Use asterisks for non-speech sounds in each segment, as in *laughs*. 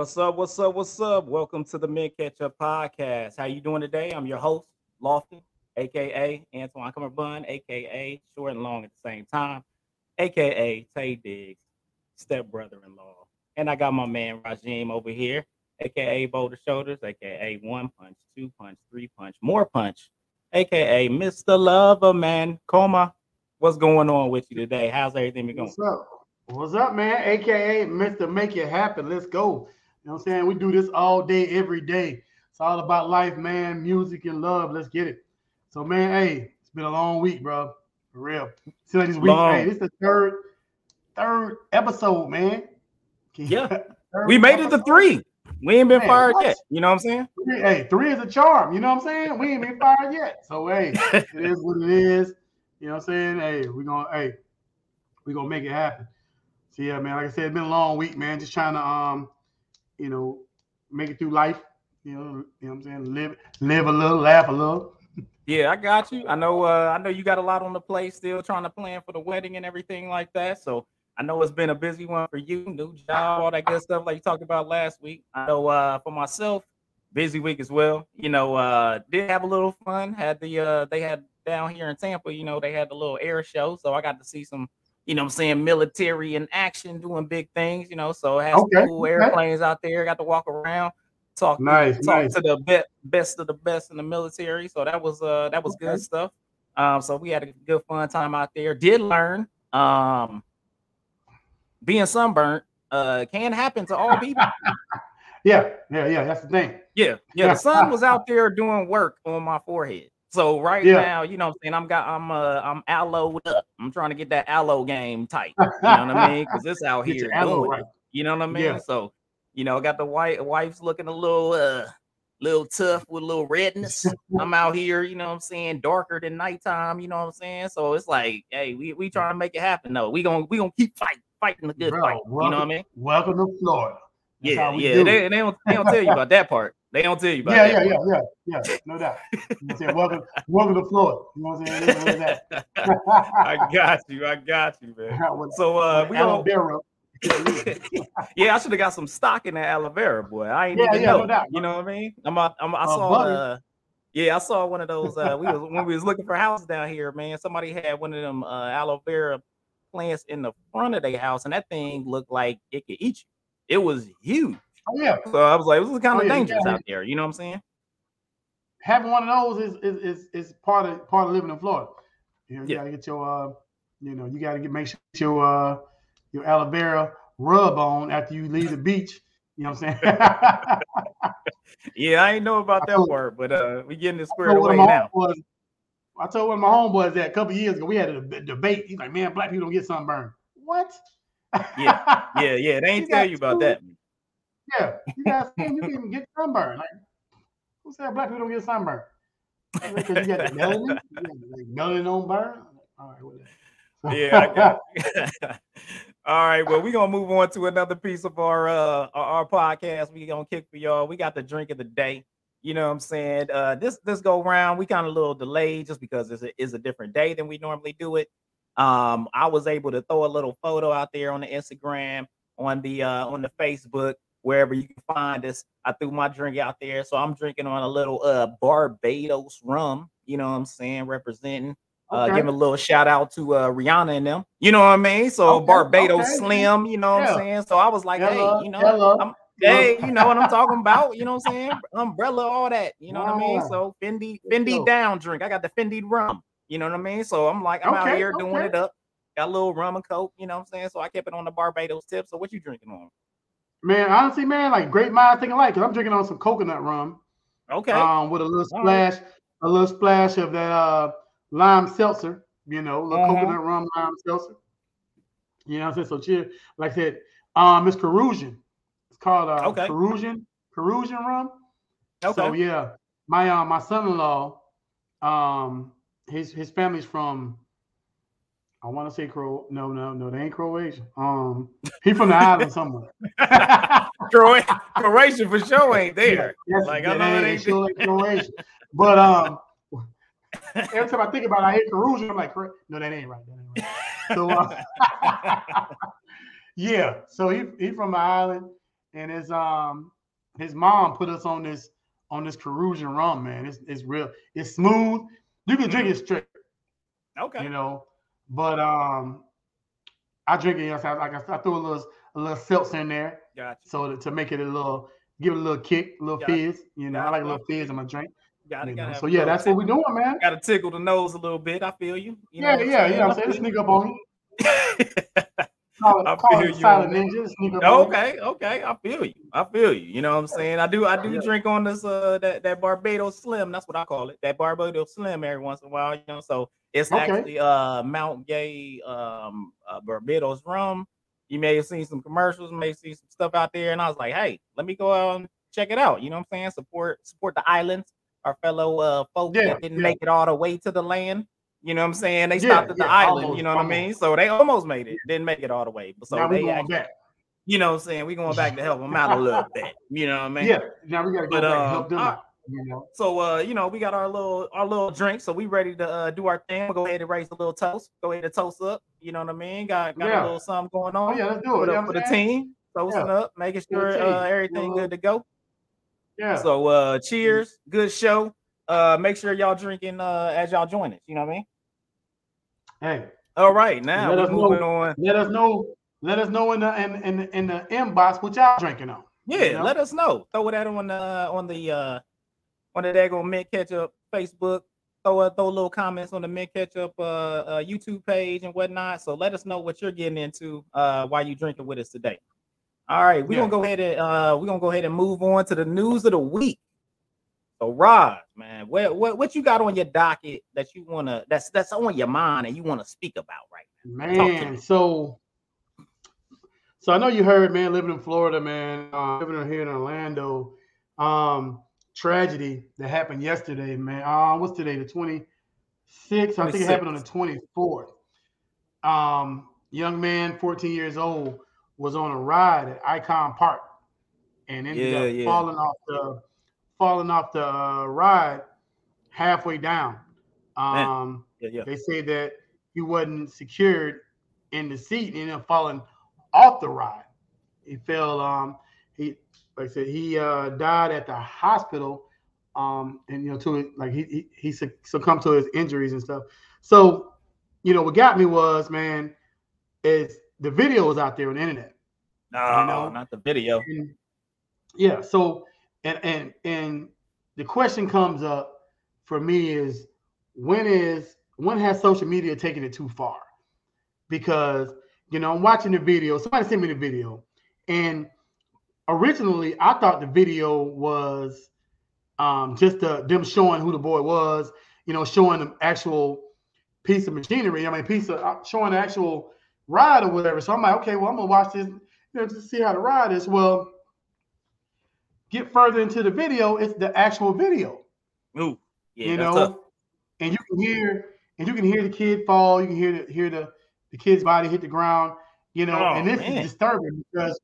What's up? What's up? What's up? Welcome to the Men Catch Up Podcast. How you doing today? I'm your host, Lofty, aka Antoine Cumberbund, aka Short and Long at the same time, aka Taye Diggs, stepbrother-in-law. And I got my man Rajim over here, aka Boulder Shoulders, aka One Punch, Two Punch, Three Punch, More Punch, aka Mr. Lover Man Coma. What's going on with you today? How's everything been going? What's up? What's up, man? AKA Mr. Make It Happen. Let's go. You know what I'm saying? We do this all day, every day. It's all about life, man, music and love. Let's get it. So, man, hey, it's been a long week, bro. For real. See, like this week, Long. hey, this is the third, third episode, man. Yeah. *laughs* We made it to three. We ain't been Man, fired what? yet. You know what I'm saying? Three, hey, three is a charm. You know what I'm saying? We ain't been fired yet. So, hey, *laughs* it is what it is. You know what I'm saying? Hey, we're gonna hey, we're gonna make it happen. So yeah, man, like I said, it's been a long week, man. Just trying to um, you know, make it through life. You know, you know what I'm saying? Live live a little, laugh a little. Yeah, I got you. I know uh I know you got a lot on the plate still trying to plan for the wedding and everything like that. So I know it's been a busy one for you, new job, all that good stuff like you talked about last week. I know uh for myself, busy week as well. You know, uh did have a little fun. Had the uh they had down here in Tampa, you know, they had the little air show. So I got to see some, you know what I'm saying, military in action doing big things, you know. So I had Okay, cool airplanes out there, got to walk around, talk Nice, talk nice. to the be- best of the best in the military. So that was uh that was Okay. good stuff. Um, so we had a good fun time out there. Did learn um being sunburnt uh can happen to all people. *laughs* Yeah, yeah, yeah. That's the thing. Yeah, yeah. The sun was out there doing work on my forehead. So right Yeah. now, you know what I'm saying? I'm got I'm uh I'm aloed up. I'm trying to get that aloe game tight. *laughs* You know what I mean? Because it's out Get here doing right. it. You know what I mean? Yeah. So, you know, got the white wife's looking a little uh little tough with a little redness. *laughs* I'm out here, you know what I'm saying, darker than nighttime, you know what I'm saying? So it's like, hey, we we trying to make it happen though. We gonna we gonna keep fighting, fighting the good Bro, fight. You know what I mean? Welcome to Florida. That's Yeah, yeah. They, they don't they don't tell you about that part. They don't tell you about Yeah, that yeah, yeah, yeah, yeah. No doubt. You know what I'm saying? Welcome, welcome to Florida. You know what I'm saying? What is that? *laughs* I got you. I got you, man. *laughs* So uh we aloe vera. *laughs* yeah, I should have got some stock in that aloe vera, boy. I ain't Yeah, even yeah, know. no doubt. You know what I mean? I'm, a, I'm I Uh, saw uh yeah, I saw one of those uh we was when we was looking for houses down here, man. Somebody had one of them uh aloe vera plants in the front of their house, and that thing looked like it could eat you. It was huge. Oh yeah, So I was like, this is kind Oh, of yeah, dangerous gotta- out there. You know what I'm saying? having one of those is is is, is part of part of living in Florida. You know, you Yeah. gotta get your uh, you know, you gotta get make sure your uh your aloe vera rub on after you leave the *laughs* beach. You know what I'm saying? *laughs* Yeah, I ain't know about that told- part, but uh we getting I squared away now. I told one of my homeboys that a couple years ago we had a debate. He's like, man, black people don't get sunburned. What? Yeah, Yeah, yeah, they *laughs* ain't tell you about two- that. Yeah, you guys *laughs* saying you can even get sunburned. Like, who said black people don't get sunburned? Because you got the melanin, you got, like melanin on burn. All right, whatever. yeah, I got it. *laughs* *laughs* All right, well, we're gonna move on to another piece of our uh our, our podcast. We gonna kick for y'all. We got the drink of the day. You know what I'm saying? Uh this this go round, we kind of a little delayed just because it's a, it's a different day than we normally do it. Um, I was able to throw a little photo out there on the Instagram, on the uh on the Facebook, wherever you can find us. I threw my drink out there, so I'm drinking on a little uh Barbados rum. You know what I'm saying? Representing uh, Okay. give a little shout out to uh, Rihanna and them. You know what I mean? So Okay, Barbados okay. Slim, you know what Yeah. I'm saying? So I was like, Hello, hey, you know, hello. I'm, hey, you know what I'm talking about? You know what I'm saying? Umbrella, all that. You know what I mean? So Fenty, Fenty down drink. I got the Fenty rum. You know what I mean? So I'm like, I'm out here doing it up. Got a little rum and coke. You know what I'm saying? So I kept it on the Barbados tip. So what you drinking on? Man, honestly, man, like great minds think alike. Cause I'm drinking on some coconut rum, Okay. um, with a little All right. splash, a little splash of that uh lime seltzer. You know, a little Mhm. coconut rum lime seltzer. You know what I'm saying? So cheers. Like I said, um, it's Carusian. It's called uh, Okay. Carusian, Carusian rum. okay. So yeah, my uh, my son-in-law, um, his his family's from. I want to say Cro. No, no, no, they ain't Croatian. Um, he from the island somewhere. *laughs* Croatia, Croatia for sure ain't there. Yes, Like, I yeah, know it ain't sure Croatian. But um, *laughs* every time I think about it, I hear Carusian. I'm like, no, that ain't right. That ain't right. So uh, *laughs* yeah, so he he from the island, and his um his mom put us on this on this Carusian rum, man. It's it's real. It's smooth. You can drink it straight. Okay. You know, but um, I drink it. I, like I, I threw a little a little seltzer in there, Gotcha. so to, to make it a little give it a little kick, a little Gotcha. fizz. You know, I like a little fizz in my drink. Gotta, gotta So yeah, that's what we're doing, man. Got to tickle the nose a little bit. I feel you. you Yeah, I'm yeah, yeah. I'm saying this sneak up on *laughs* you. I feel you ninja. Sneak up on you. okay, okay. I feel you. I feel you. You know what I'm saying? I do. I do Yeah. drink on this uh that that Barbados Slim. That's what I call it. That Barbados Slim every once in a while. You know, so it's Okay. actually uh Mount Gay um uh, Barbados rum. You may have seen some commercials, may see some stuff out there, and I was like, hey, let me go out and check it out. You know what I'm saying? Support support the islands, our fellow uh folks Yeah, that didn't yeah. make it all the way to the land. You know what I'm saying? They Yeah, stopped at the island. almost, you know what I mean? So they almost made it. Didn't make it all the way, but so now they going actually- back. you know what I'm saying? We're going back to help them out a little *laughs* bit. You know what I mean? Yeah, now we gotta go But, back and um, help them I- out. You know, So uh, you know, we got our little our little drink, so we ready to uh, do our thing. We'll go ahead and raise a little toast. Go ahead and toast up. You know what I mean? Got got Yeah. a little something going oh on yeah, let's do for it. the, You know for what the team. Toasting Yeah. up, making sure uh, everything you good to go. Yeah. So uh cheers, good show. Uh make sure y'all drinking uh as y'all join us, you know what I mean? hey, All right, now Let us know. moving on. let us know. Let us know in the in in, the- in the inbox what y'all drinking on. Yeah, you know? let us know. Throw out on the on the uh on the daggone Mint Ketchup Facebook. Throw a, throw little comments on the Mint Ketchup uh, uh YouTube page and whatnot. So let us know what you're getting into uh while you drinking with us today. All right, we're Yeah. gonna go ahead and uh we're gonna go ahead and move on to the news of the week. So Rod, man, what what what you got on your docket that you wanna that's that's on your mind and you want to speak about right to Man, so so I know you heard, man, living in Florida, man, uh, living here in Orlando. Um, tragedy that happened yesterday, man. Uh, what's today? The 26th. I think it happened on the 24th. Um, young man, 14 years old, was on a ride at Icon Park and ended Yeah, up yeah. falling off the falling off the uh, ride halfway down. Um, Yeah, yeah. they say that he wasn't secured in the seat and ended up falling off the ride. He fell. Um, he like I said, he uh, died at the hospital. Um, and you know, to like he he, he succumbed to his injuries and stuff. So, you know, what got me was, man, is the video was out there on the internet. No, know? not the video. And, yeah. So, and and and the question comes up for me is when is when has social media taken it too far? Because you know, I'm watching the video. Somebody sent me the video, and originally I thought the video was um, just uh, them showing who the boy was. You know, showing the actual piece of machinery. I mean, piece of uh, showing the actual ride or whatever. So I'm like, okay, well, I'm gonna watch this, you know, to see how the ride is. Well, get further into the video, it's the actual video, Ooh, yeah, you know, tough. and you can hear and you can hear the kid fall. You can hear the hear the the kid's body hit the ground. You know, Oh, and this man. is disturbing because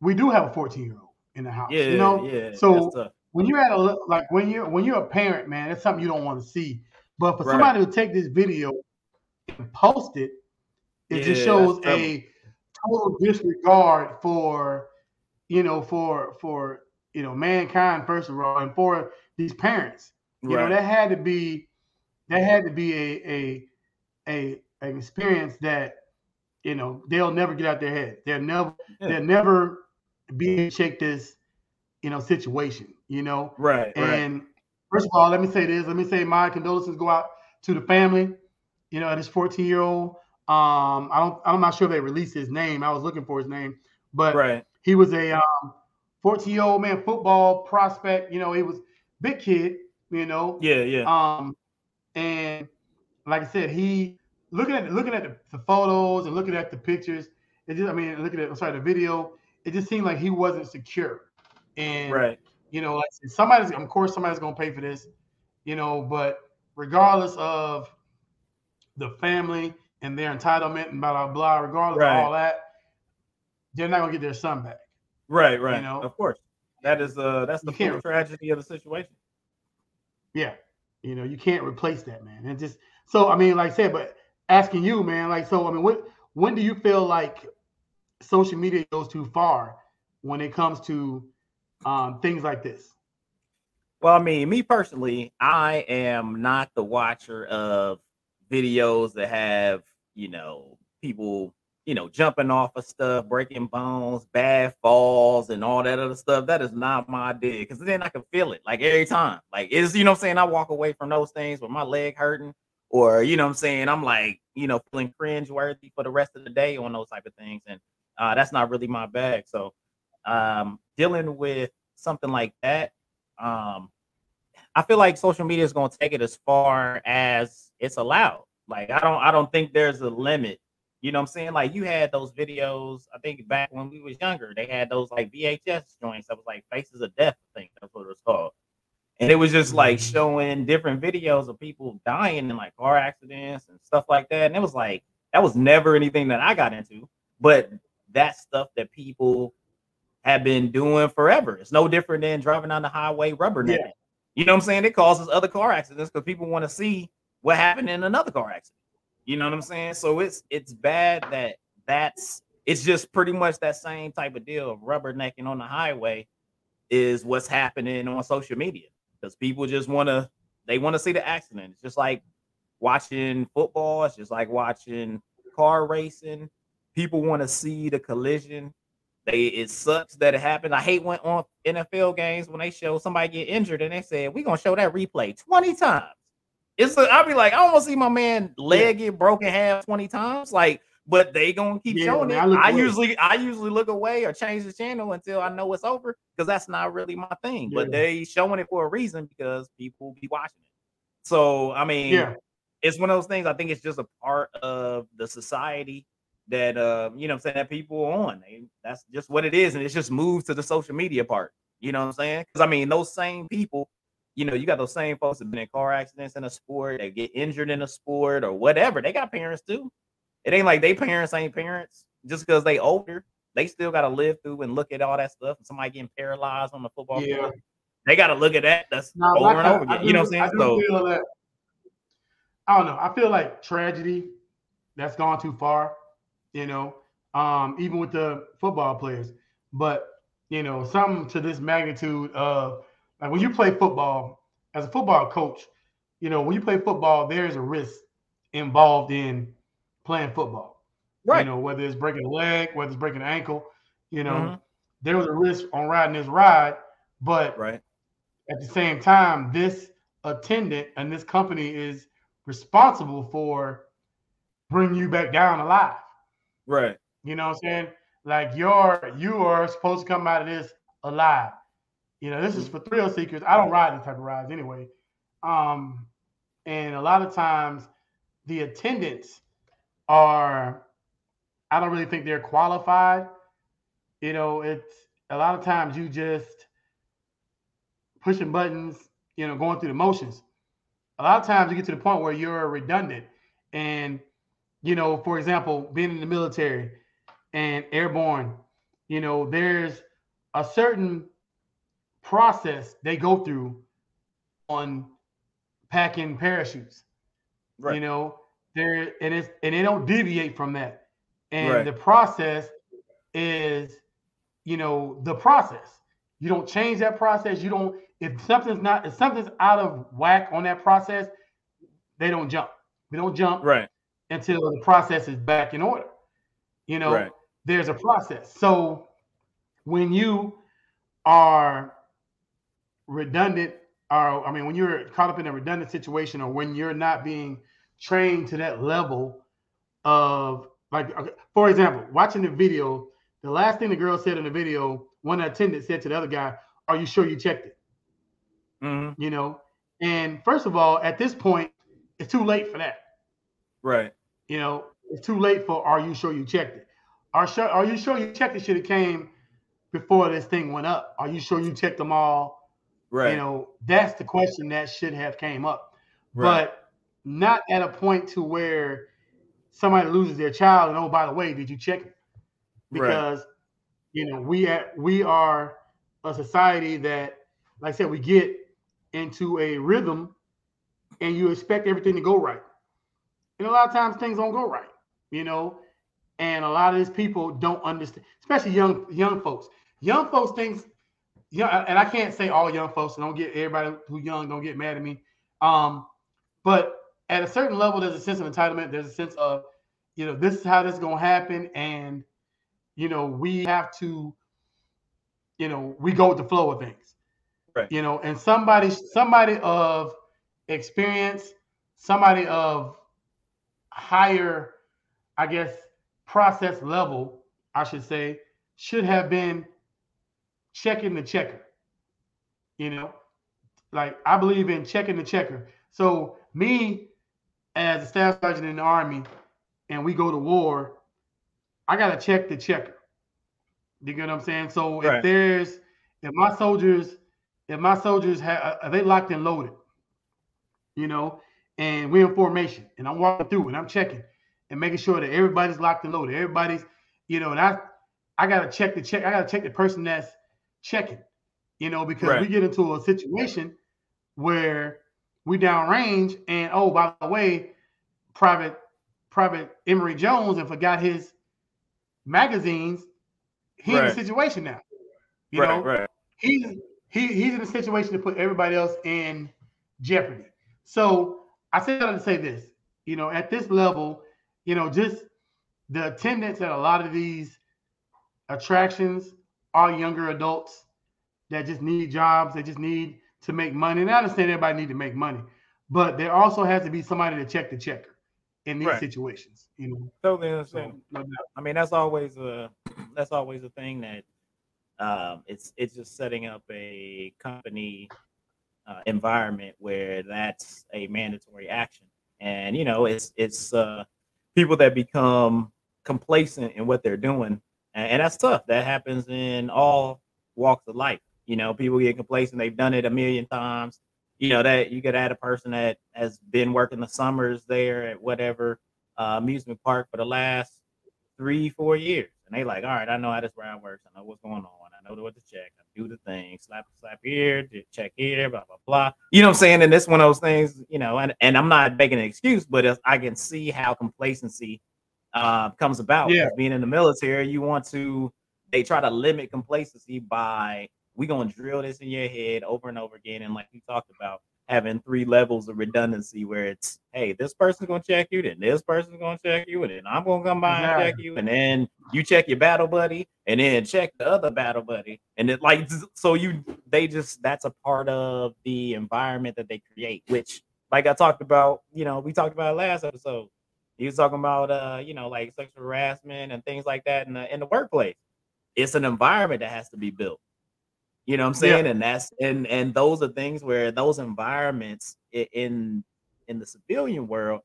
we do have a 14 year old in the house. Yeah, you know, yeah. so when you're at a like when you're when you're a parent, man, it's something you don't want to see. But for Right. somebody to take this video and post it, it just shows a total disregard for you know for for you know mankind first of all and for these parents. You right. know that had to be that had to be a a a an experience that you know they'll never get out their head. They'll never Yeah. they'll never be able to shake this you know situation. You know. right, right. And first of all, let me say this. Let me say my condolences go out to the family. You know, this 14 year old. Um, I don't. I'm not sure if they released his name. I was looking for his name, but Right. he was a um, 14 year old man, football prospect. You know, he was big kid. You know, Yeah, yeah. um, and like I said, he looking at looking at the, the photos and looking at the pictures. It just, I mean, looking at I'm sorry, the video. It just seemed like he wasn't secure. And right. you know, like somebody's of course somebody's gonna pay for this, you know, but regardless of the family and their entitlement and blah blah blah, regardless Right. of all that, they're not gonna get their son back. Right, right. You know? of course. That is uh that's the full tragedy of the situation. Yeah. You know, you can't replace that, man. And just so I mean, like I said, but asking you, man, like so I mean, what when do you feel like social media goes too far when it comes to um, things like this? Well, I mean, me personally, I am not the watcher of videos that have, you know, people, you know, jumping off of stuff, breaking bones, bad falls, and all that other stuff. That is not my deal. Because then I can feel it like every time. Like it's, you know I'm saying? I walk away from those things with my leg hurting, or you know I'm saying, I'm like, you know, feeling cringe worthy for the rest of the day on those type of things. And uh, that's not really my bag. So um dealing with something like that, um, I feel like social media is going to take it as far as it's allowed. Like I don't I don't think there's a limit. You know what I'm saying? Like you had those videos, I think back when we was younger, they had those like VHS joints that was like Faces of Death, I think that's what it was called. And it was just like Mm-hmm. showing different videos of people dying in like car accidents and stuff like that. And it was like that was never anything that I got into, but that's stuff that people have been doing forever. It's no different than driving on the highway rubbernecking. Yeah. You know what I'm saying? It causes other car accidents because people want to see what happened in another car accident. You know what I'm saying? So it's it's bad that that's it's just pretty much that same type of deal of rubbernecking on the highway is what's happening on social media because people just want to they want to see the accident. It's just like watching football. It's just like watching car racing. People want to see the collision. They it sucks that it happened. I hate when on NFL games when they show somebody get injured and they said we're gonna show that replay 20 times. It's i I'll be like, I don't want to see my man leg get broken half 20 times. Like, but they gonna keep Yeah, showing man, it. I I usually I usually look away or change the channel until I know it's over because that's not really my thing. But they showing it for a reason because people be watching it. So I mean, Yeah. it's one of those things. I think it's just a part of the society that uh, you know what I'm saying that people are on. They, that's just what it is, and it's just moved to the social media part. You know what I'm saying? Because I mean, those same people, you know, you got those same folks that been in car accidents in a sport, they get injured in a sport or whatever. They got parents too. It ain't like they parents ain't parents just because they older. They still got to live through and look at all that stuff. And somebody getting paralyzed on the football Yeah. field, they got to look at that. That's Now, over like and over I again. you know what I'm saying? So feel that I don't know. I feel like tragedy that's gone too far, you know, um, even with the football players. But you know, something to this magnitude of like when you play football as a football coach, you know, when you play football, there's a risk involved in playing football. right, You know, whether it's breaking a leg, whether it's breaking an ankle, you know, Mhm. there was a risk on riding this ride, but right, at the same time, this attendant and this company is responsible for bringing you back down alive. Right, You know what I'm saying? Like you're you are supposed to come out of this alive. You know, this is for thrill seekers. I don't ride these type of rides anyway. Um, and a lot of times the attendants are I don't really think they're qualified. You know, it's a lot of times you just pushing buttons, you know, going through the motions. A lot of times you get to the point where you're redundant. And, you know, for example, being in the military and airborne, you know, there's a certain process they go through on packing parachutes. right. You know, there and it's and they don't deviate from that. And Right. the process is, you know, the process. You don't change that process. You don't if something's not if something's out of whack on that process, they don't jump. We don't jump right, until the process is back in order. You know, right, there's a process. So when you are redundant, or I mean, when you're caught up in a redundant situation, or when you're not being trained to that level of, like, for example, watching the video, the last thing the girl said in the video, one attendant said to the other guy, "Are you sure you checked it?" mhm, You know, and first of all, at this point, it's too late for that. right, You know, it's too late for are you sure you checked it? Are sure are you sure you checked it should have came before this thing went up? Are you sure you checked them all? right, You know, that's the question that should have came up. right, But not at a point to where somebody loses their child and oh by the way, did you check it? Right. Because you know, we at we are a society that, like I said, we get into a rhythm and you expect everything to go right. And a lot of times things don't go right, you know. And a lot of these people don't understand, especially young young folks. young folks think, yeah, and I can't say all young folks. So don't get everybody who young don't get mad at me. Um, but at a certain level, there's a sense of entitlement. There's a sense of, you know, this is how this is gonna happen, and you know, we have to, you know, we go with the flow of things. Right. You know, and somebody, somebody of experience, somebody of higher, I guess, process level, I should say, should have been checking the checker. You know, like I believe in checking the checker. So me as a staff sergeant in the army, and we go to war, I gotta check the checker. You get what I'm saying? So Right. if there's if my soldiers, if my soldiers have are uh, they locked and loaded, you know, and we're in formation, and I'm walking through and I'm checking and making sure that everybody's locked and loaded. Everybody's, you know, and I I gotta check the check, I gotta check the person that's checking, you know, because we get into a situation where we downrange and oh, by the way, private private Emory Jones and forgot his magazines, he's in Right. a situation now. You right, know, right. he's he, he's in a situation to put everybody else in jeopardy. So I say that to say this, you know, at this level, you know, just the attendance at a lot of these attractions are younger adults that just need jobs, they just need to make money. And I understand everybody need to make money, but there also has to be somebody to check the checker in these Right. situations, you know. Totally So, understand. doubt. I mean, that's always a that's always a thing that um, it's it's just setting up a company uh, environment where that's a mandatory action, and you know, it's it's uh, people that become complacent in what they're doing, and, and that's tough. That happens in all walks of life. You know, people get complacent; they've done it a million times. You know that you could add a person that has been working the summers there at whatever uh, amusement park for the last three, four years. And they like, all right, I know how this round works. I know what's going on. I know what to check. I do the thing, slap, slap here, check here, blah, blah, blah. You know what I'm saying? And this one of those things, you know, and, and I'm not making an excuse, but it's- I can see how complacency uh, comes about. Yeah. Being in the military, you want to, they try to limit complacency by, we're going to drill this in your head over and over again. And like you talked about, having three levels of redundancy where it's hey this person's gonna check you then this person's gonna check you and then i'm gonna come by and check you and then you check your battle buddy and then check the other battle buddy and it like so you they just that's a part of the environment that they create which like i talked about you know we talked about last episode. He was talking about uh you know like sexual harassment and things like that in the in the workplace. It's an environment that has to be built you know what I'm Yeah. saying? And that's and and those are things where those environments in in the civilian world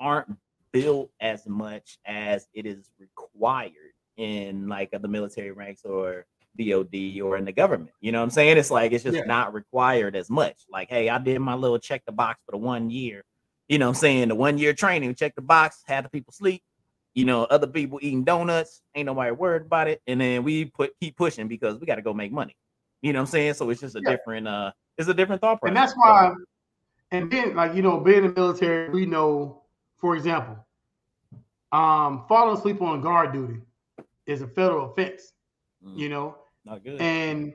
aren't built as much as it is required in like the military ranks or DOD or in the government. You know what I'm saying? It's like it's just Yeah. not required as much. Like, hey, I did my little check the box for the one year. You know what I'm saying? The one year training, check the box, had the people sleep. You know, other people eating donuts, ain't nobody worried about it. And then we put keep pushing because we got to go make money. You know what I'm saying? So it's just a Yeah. different uh it's a different thought process. And that's So, why, and then like you know, being in the military, we know, for example, um, falling asleep on guard duty is a federal offense. mm, You know, not good. and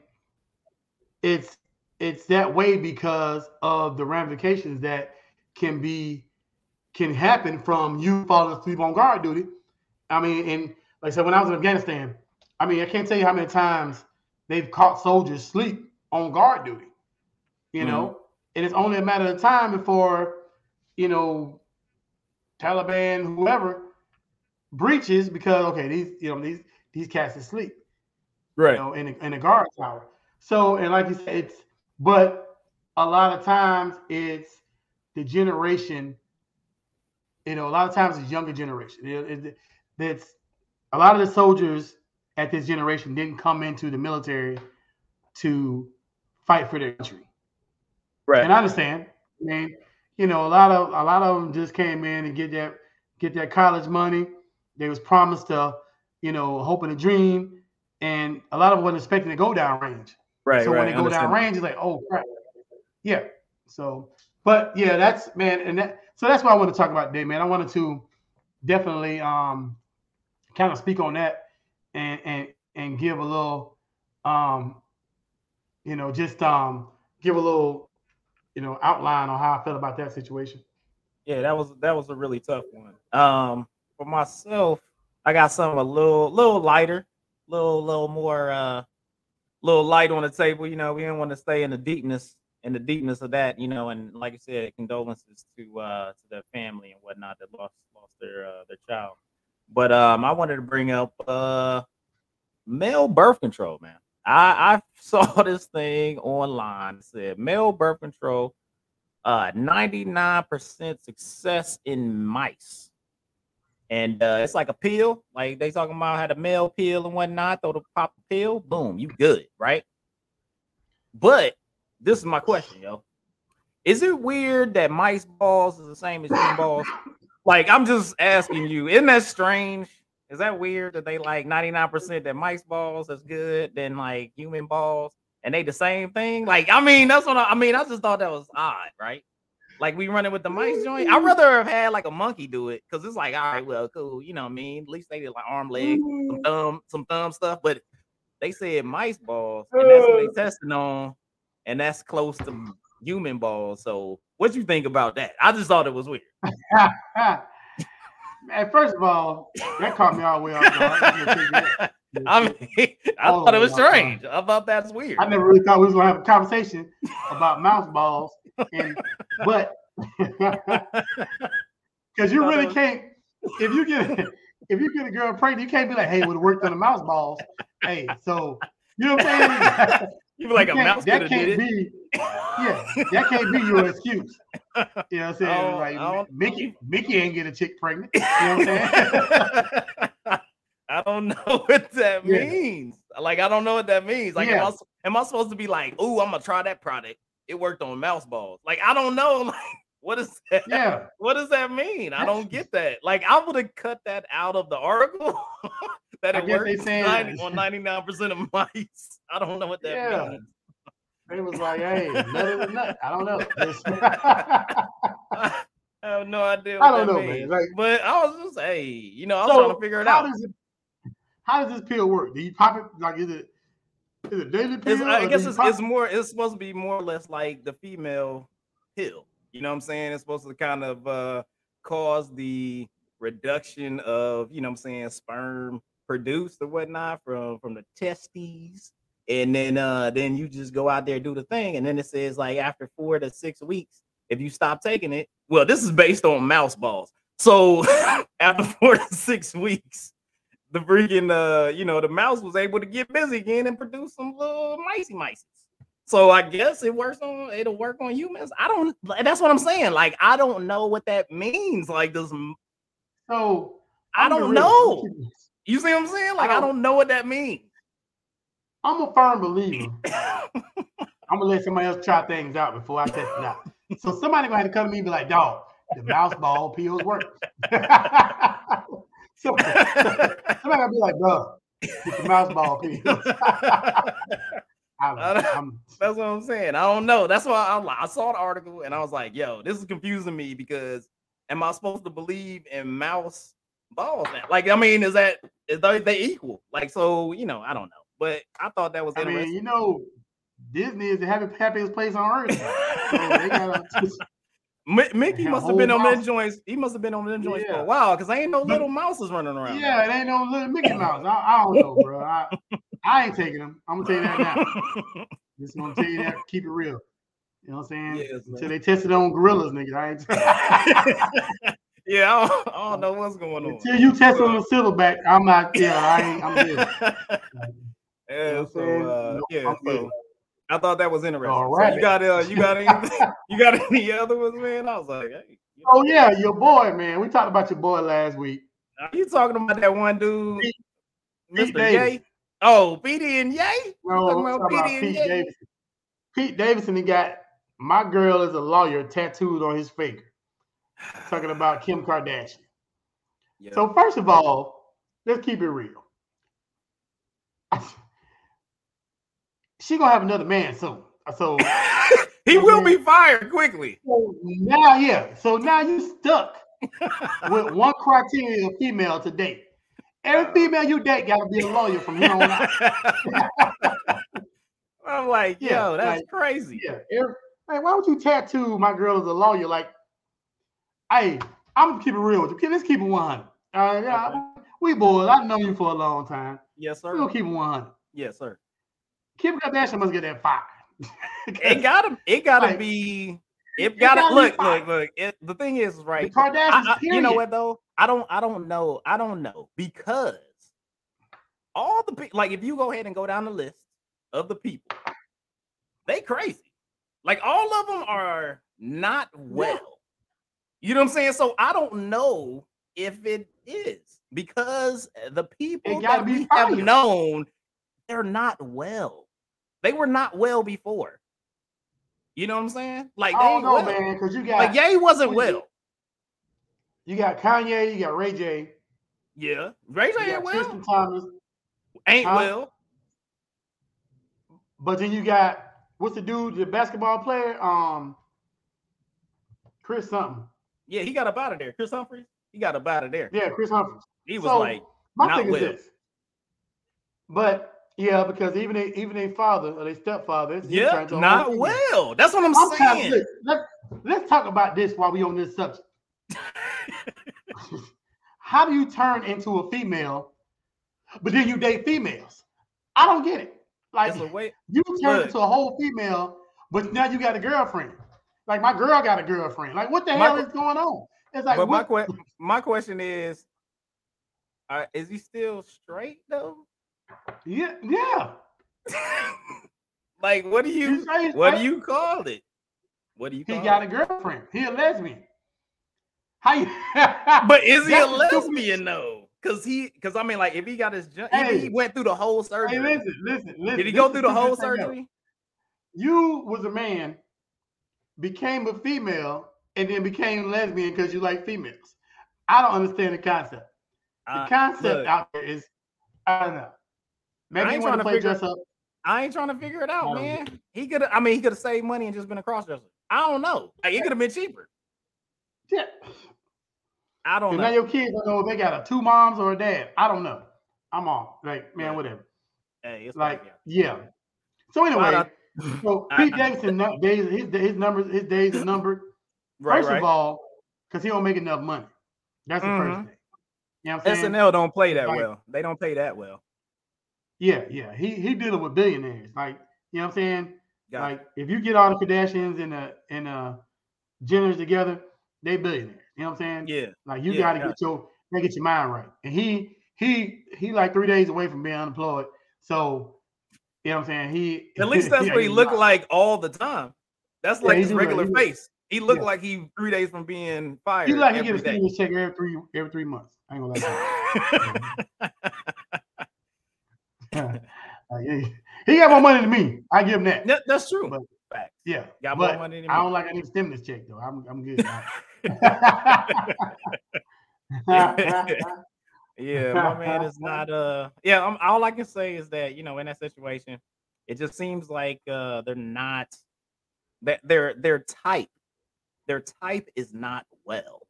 it's it's that way because of the ramifications that can be can happen from you falling asleep on guard duty. I mean, and like I said, when I was in Afghanistan, I mean, I can't tell you how many times they've caught soldiers sleep on guard duty. You know, mm-hmm. and it's only a matter of time before, you know, Taliban, whoever, breaches because okay, these you know these these cats asleep right. you know, in a, in a guard tower. So, and like you said, it's but a lot of times it's the generation. You know, a lot of times it's younger generation. It, it, that's a lot of the soldiers at this generation didn't come into the military to fight for their country. Right. And I understand. I mean, you know, a lot of a lot of them just came in and get that get that college money. They was promised to, you know, hope and a dream, and a lot of them wasn't expecting to go down range. right. so right. when they go down range, it's like, oh crap. Yeah. So, but yeah, that's man, and that so that's what I want to talk about today, man. I wanted to definitely um kind of speak on that and and and give a little um, you know, just um, give a little, you know, outline on how I felt about that situation. Yeah, that was that was a really tough one. Um, for myself, I got something a little little lighter, little little more uh little light on the table. You know, we didn't want to stay in the deepness in the deepness of that, you know, and like I said, condolences to uh to their family and whatnot that lost lost their uh their child. But um I wanted to bring up uh male birth control, man. I, I *laughs* saw this thing online. It said male birth control, uh 99% success in mice. And uh, it's like a pill, like they talking about how the male pill and whatnot, throw the pop a pill, boom, you good, right? But this is my question, yo. Is it weird that mice balls is the same as human balls? Like, I'm just asking you, isn't that strange? Is that weird that they like 99% that mice balls is good than like human balls and they the same thing? Like, I mean, that's what I, I mean. I just thought that was odd, right? Like we running with the mice joint. I'd rather have had like a monkey do it because it's like, all right, well, cool. You know what I mean? At least they did like arm, leg, some mm-hmm. thumb, some thumb stuff. But they said mice balls, and that's what they testing on, and that's close to human balls. So what you think about that? I just thought it was weird. *laughs* And first of all, that caught me all the way off guard. I *laughs* mean, I thought it was strange. I thought that's weird. I never really thought we was gonna have a conversation about mouse balls, and but *laughs* because you really uh-huh. can't if you get if you get a girl pregnant, you can't be like, hey, would have worked on the mouse balls. Hey, so you know what I'm saying? You be like a mouse that could have did can't it. be yeah, that can't be your excuse. *laughs* You know what I'm saying? Oh, I don't- like I Mickey, Mickey ain't get a chick pregnant. You know what I'm saying? *laughs* I don't know what that Yeah. means. Like, I don't know what that means. Like, am, Yeah. I, s- am I supposed to be like, oh, I'm gonna try that product? It worked on mouse balls. Like, I don't know. *laughs* Like, what is that? yeah. What does that mean? I don't get that. Like, I would have cut that out of the article that I it they works saying- 90 on 99% of mice. *laughs* I don't know what that Yeah. means. It was like, hey, is a nut. I don't know. *laughs* I have no idea. *laughs* I don't know, man. Like- but I was just, hey, you know, I was trying to figure it how out. Does it, how does this pill work? Do you pop it like is it is it daily pill? I guess it's, it's more. It's supposed to be more or less like the female pill. You know what I'm saying? It's supposed to kind of uh, cause the reduction of you know what I'm saying sperm produced or whatnot from from the testes, and then uh then you just go out there do the thing, and then it says like after four to six weeks, if you stop taking it, well, this is based on mouse balls. So *laughs* after four to six weeks, the freaking uh, you know, the mouse was able to get busy again and produce some little micey mice. So I guess it works on it'll work on humans. I don't that's what I'm saying. Like, I don't know what that means. Like, does m- so I don't know. You see what I'm saying? Like, I don't- don't know what that means. I'm a firm believer. *laughs* I'm gonna let somebody else try things out before I test it out. So somebody gonna have to come to me and be like, dog, the mouse ball pills work. *laughs* so, somebody gonna be like, bro, get the mouse ball pills. *laughs* I'm, I That's what I'm saying. I don't know. That's why I'm like, I saw the article and I was like, yo, this is confusing me because am I supposed to believe in mouse balls? now? Like, I mean, is that is they, they equal? Like, so you know, I don't know. But I thought that was I mean, you know, Disney is the happy, happiest place on earth. So they *laughs* Mickey must have been on them joints. He must have been on them joints for a while because ain't no little mouses running around. yeah, it ain't no little Mickey Mouse. I, I don't know, bro. I, I ain't taking them. I'm gonna tell you that now. *laughs* Just gonna tell you that. Keep it real. You know what I'm saying? Yes, Until man. they tested on gorillas, nigga. I ain't. *laughs* yeah, I don't, I don't know what's going on. Until you test on the silverback, I'm not. Yeah, I ain't. I'm good. *laughs* yeah, what I'm so uh, yeah, I'm so good. I thought that was interesting. All right. So you got uh, you got any, *laughs* you got any other ones, man? I was like, hey, Oh yeah, your boy, man. We talked about your boy last week. are you talking about that one dude, Pete- Mr. Pete Yay? Oh, Petey and Yay? No, talking about talking about Pete? Davidson. Pete Davidson, he got my girl is a lawyer tattooed on his finger. Talking about Kim Kardashian. Yeah. So first of all, let's keep it real. *laughs* She gonna have another man soon. So, *laughs* he will be fired quickly. so now, yeah. So now you stuck *laughs* with one criteria of female to date, Every uh. female you date got to be a lawyer from here on out. I'm like, Yeah, yo, that's like, crazy. Yeah. Every, hey, why would you tattoo my girl as a lawyer? Like, hey, I'm gonna keep it real with you. Okay, Let's keep it 100. All right, yeah, Okay. we boys. I've known you for a long time. Yes, We're sir. gonna keep it 100. Yes, sir. Kim Kardashian must get that five. It gotta, it gotta Like, be. It it gotta gotta look, look, look. The thing is, the right? Kardashians, I- I- you know what though? I don't, I don't know. I don't know because all the people, like, if you go ahead and go down the list of the people, they crazy. Like all of them are not well. You know what I'm saying? So I don't know if it is because the people that we have known, they're not well. They were not well before. You know what I'm saying? Like I they don't know, well. man, because you got Like Ye wasn't well. you got Kanye, you got Ray J, Yeah, Ray J ain't well. Tristan Thompson, Ain't Huh? well. but then you got what's the dude, the basketball player, um, Kris something. Yeah, he got up out of there. Kris Humphries, he got up out of there. Yeah, Kris Humphries. He was So, like, My not thing well. is this. But yeah, because even they, even their father or their stepfather, he yeah, turned to a not female. well. That's what I'm, I'm saying. to, let's let's talk about this while we on this subject. *laughs* How do you turn into a female, but then you date females? I don't get it. Like way. you turn look. into a whole female, but now you got a girlfriend. Like my girl got a girlfriend. Like what the hell is going on? It's like but my que- my question is, uh, is he still straight though? yeah, yeah. *laughs* like, what do you what do you call it? What do you He got it? a girlfriend. He a lesbian. How you? *laughs* But is he a That's lesbian though? Cause he, cause I mean, like, if he got his, ju- Hey. he went through the whole surgery, Hey, listen, listen, listen. did he go through the whole surgery? You was a man, became a female, and then became lesbian because you like females. I don't understand the concept. The Uh, concept look. out there is, I don't know. Maybe you want trying to play figure- dress up. I ain't trying to figure it out, man. He could, I mean, he could have saved money and just been a crossdresser. I don't know. Like, it could have been cheaper. Yeah. I don't And know. now your kids don't know if they got a two moms or a dad. I don't know. I'm on. Like, man, whatever. Hey, it's Like, like, yeah. So anyway, out- so *laughs* I- Pete Davidson nu- days his his numbers his days are numbered. *laughs* right, First right. of all, because he don't make enough money. That's the Mhm. first thing. You know what I'm saying? SNL don't play that Like- well. They don't pay that well. Yeah, yeah. He he dealing with billionaires. Like, you know what I'm saying? Got Like, if you get all the Kardashians and the and uh Jenners together, they billionaires. You know what I'm saying? yeah. Like you Yeah, gotta gotcha. get your gotta get your mind right. And he he he like three days away from being unemployed. So you know what I'm saying? He At least that's *laughs* what he looked not. like all the time. That's like he his regular look- face. He looked yeah. like he three days from being fired. He like he every get a stimulus check every three every three months. I ain't gonna lie. Like, *laughs* *laughs* he, got more money than me. I give him that. That- that's true. But- Facts. Yeah. Got more money than I don't like I need stimulus check though. I'm I'm good. Yeah, my man is *laughs* not uh yeah, um, all I can say is that, you know, in that situation, it just seems like uh they're not that their their type, their type is not well.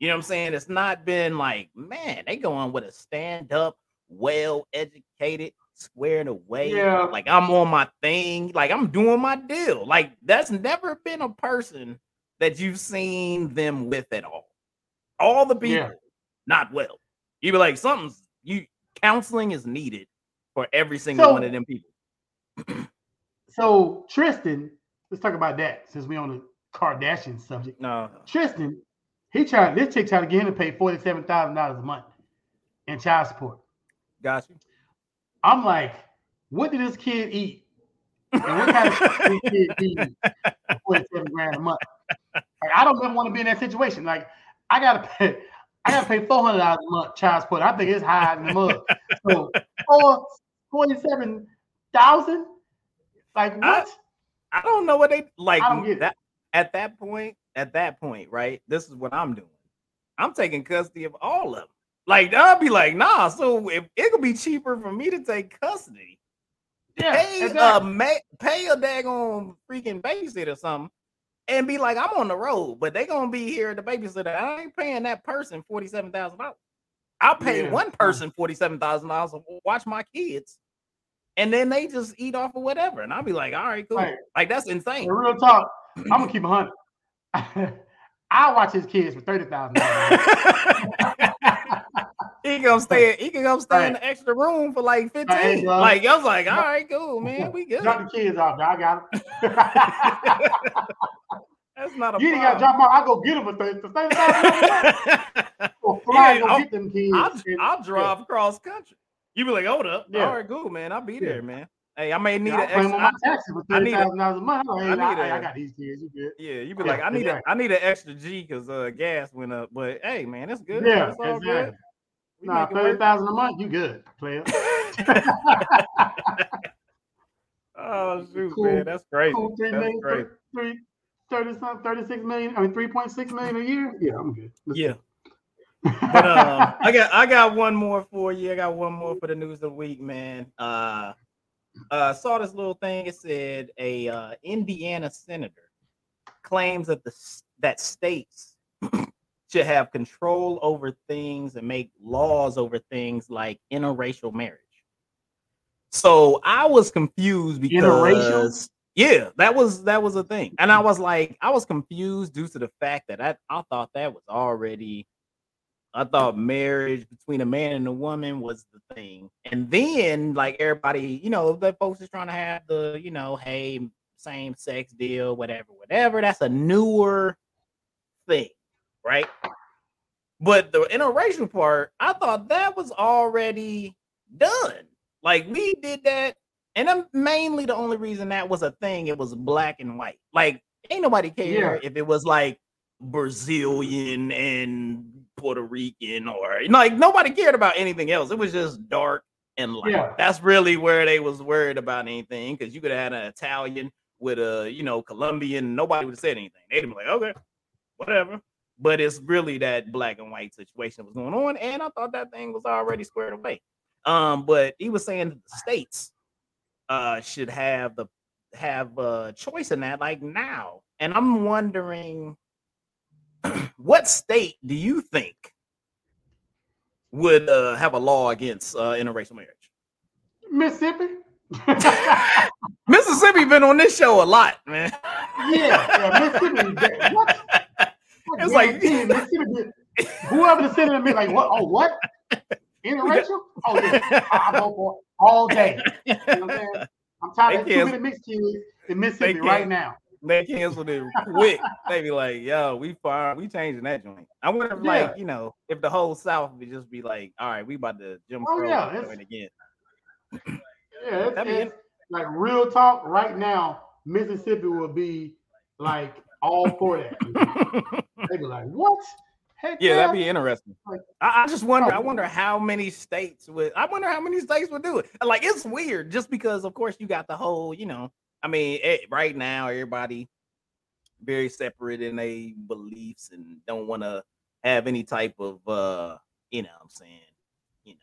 You know what I'm saying? It's not been like, man, they going with a stand-up, well-educated, squared away. Yeah. Like I'm on my thing, like I'm doing my deal. Like that's never been a person that you've seen them with at all. All the people Yeah. not well. You be like, something's you counseling is needed for every single So- one of them people. *clears throat* so Tristan, let's talk about that since we on the Kardashian subject. No, Tristan, he tried this chick tried to get him to pay forty seven thousand dollars a month in child support. got you. I'm like, what did this kid eat? And what kind of shit did this kid eat for 47 grand a month? Like, I don't ever want to be in that situation. Like, I gotta pay, I gotta pay four hundred dollars a month child support. I think it's high in the mug. So four, 47,000? Like what? I don't know what they like I don't get it. that at that point, at that point, right? This is what I'm doing. I'm taking custody of all of them. Like I'll be like, nah. So if it could be cheaper for me to take custody, yeah, pay exactly. uh ma- pay a daggone freaking babysitter or something, and be like, I'm on the road, but they gonna be here at to babysitter. I ain't paying that person forty seven thousand dollars. I'll pay Yeah. one person forty seven thousand dollars to watch my kids, and then they just eat off of whatever, and I'll be like, all right, cool. Right. Like that's insane. In real talk, I'm gonna *clears throat* keep a hundred. *laughs* I watch his kids for thirty thousand dollars. *laughs* he can stay. He can go stay in the extra room for like fifteen. Bro. like I was like, all right, cool, man, we good. Drop the kids off. I got them. *laughs* That's not a you ain't got to drop off. I go get them for thirty thousand. Or fly Yeah, I'll- get them kids. I'll, I'll drive across country. You be like, hold up. Yeah. All right, cool, man. I'll be Yeah. there, man. Hey, I may need Yeah, an extra. my taxes for I need a- dollars a month. I'm like, I hey, I, need hey, got these kids. You good? Yeah, you be Yeah, like, I need a, exactly. I need an extra G because uh gas went up. But hey, man, it's good. Yeah, it's all exactly. good. We Nah, make it thirty work. thousand a month. You good, player? *laughs* *laughs* oh shoot, Cool. man, that's crazy. Cool, three That's million, crazy. three, 30 something, 36 million. I mean, 3.6 million a year. Yeah, I'm good. Let's Yeah, but um, *laughs* I got I got one more for you. I got one more for the news of the week, man. Uh, uh, saw this little thing. It said a uh, Indiana senator claims that the that states should have control over things and make laws over things like interracial marriage. So I was confused because Interracial? yeah, that was that was a thing, and I was like, I was confused due to the fact that I I thought that was already I thought marriage between a man and a woman was the thing. And then like everybody, you know, the folks is trying to have the, you know, hey, same sex deal, whatever, whatever. That's a newer thing, right? But the interracial part, I thought that was already done. Like we did that, and I'm mainly the only reason that was a thing, it was black and white. Like, ain't nobody care Yeah. if it was like Brazilian and Puerto Rican or like nobody cared about anything else. It was just dark and light. Yeah. That's really where they was worried about anything because you could have had an Italian with a you know Colombian, nobody would have said anything. They'd be like, okay, whatever. But it's really that black and white situation was going on, and I thought that thing was already squared away. Um, but he was saying that the states uh should have the have a choice in that like now. And I'm wondering *clears throat* what state do you think would uh, have a law against uh, interracial marriage? Mississippi. *laughs* Mississippi been on this show a lot, man. *laughs* yeah, yeah, Mississippi. What? It's like-. Whoever the senator be like, what? Oh, what? Interracial? Oh yeah, I- go for all day. You know what I'm saying? I'm tired of too many mixed kids in Mississippi right now. They canceled it quick. They be like, "Yo, we fire, we changing that joint." I wonder, if, like, you know, if the whole South would just be like, "All right, we about to Jim Oh, Crow yeah, joint again." Yeah, it's, it's like real talk right now. Mississippi will be like all for that. *laughs* they be like, what? Heck Yeah, that'd be interesting. I, I just wonder. I Oh. wonder how many states would. I wonder how many states would do it. Like it's weird, just because of course you got the whole. You know, I mean, eh, right now everybody very separate in their beliefs and don't want to have any type of. uh You know, what I'm saying, you know,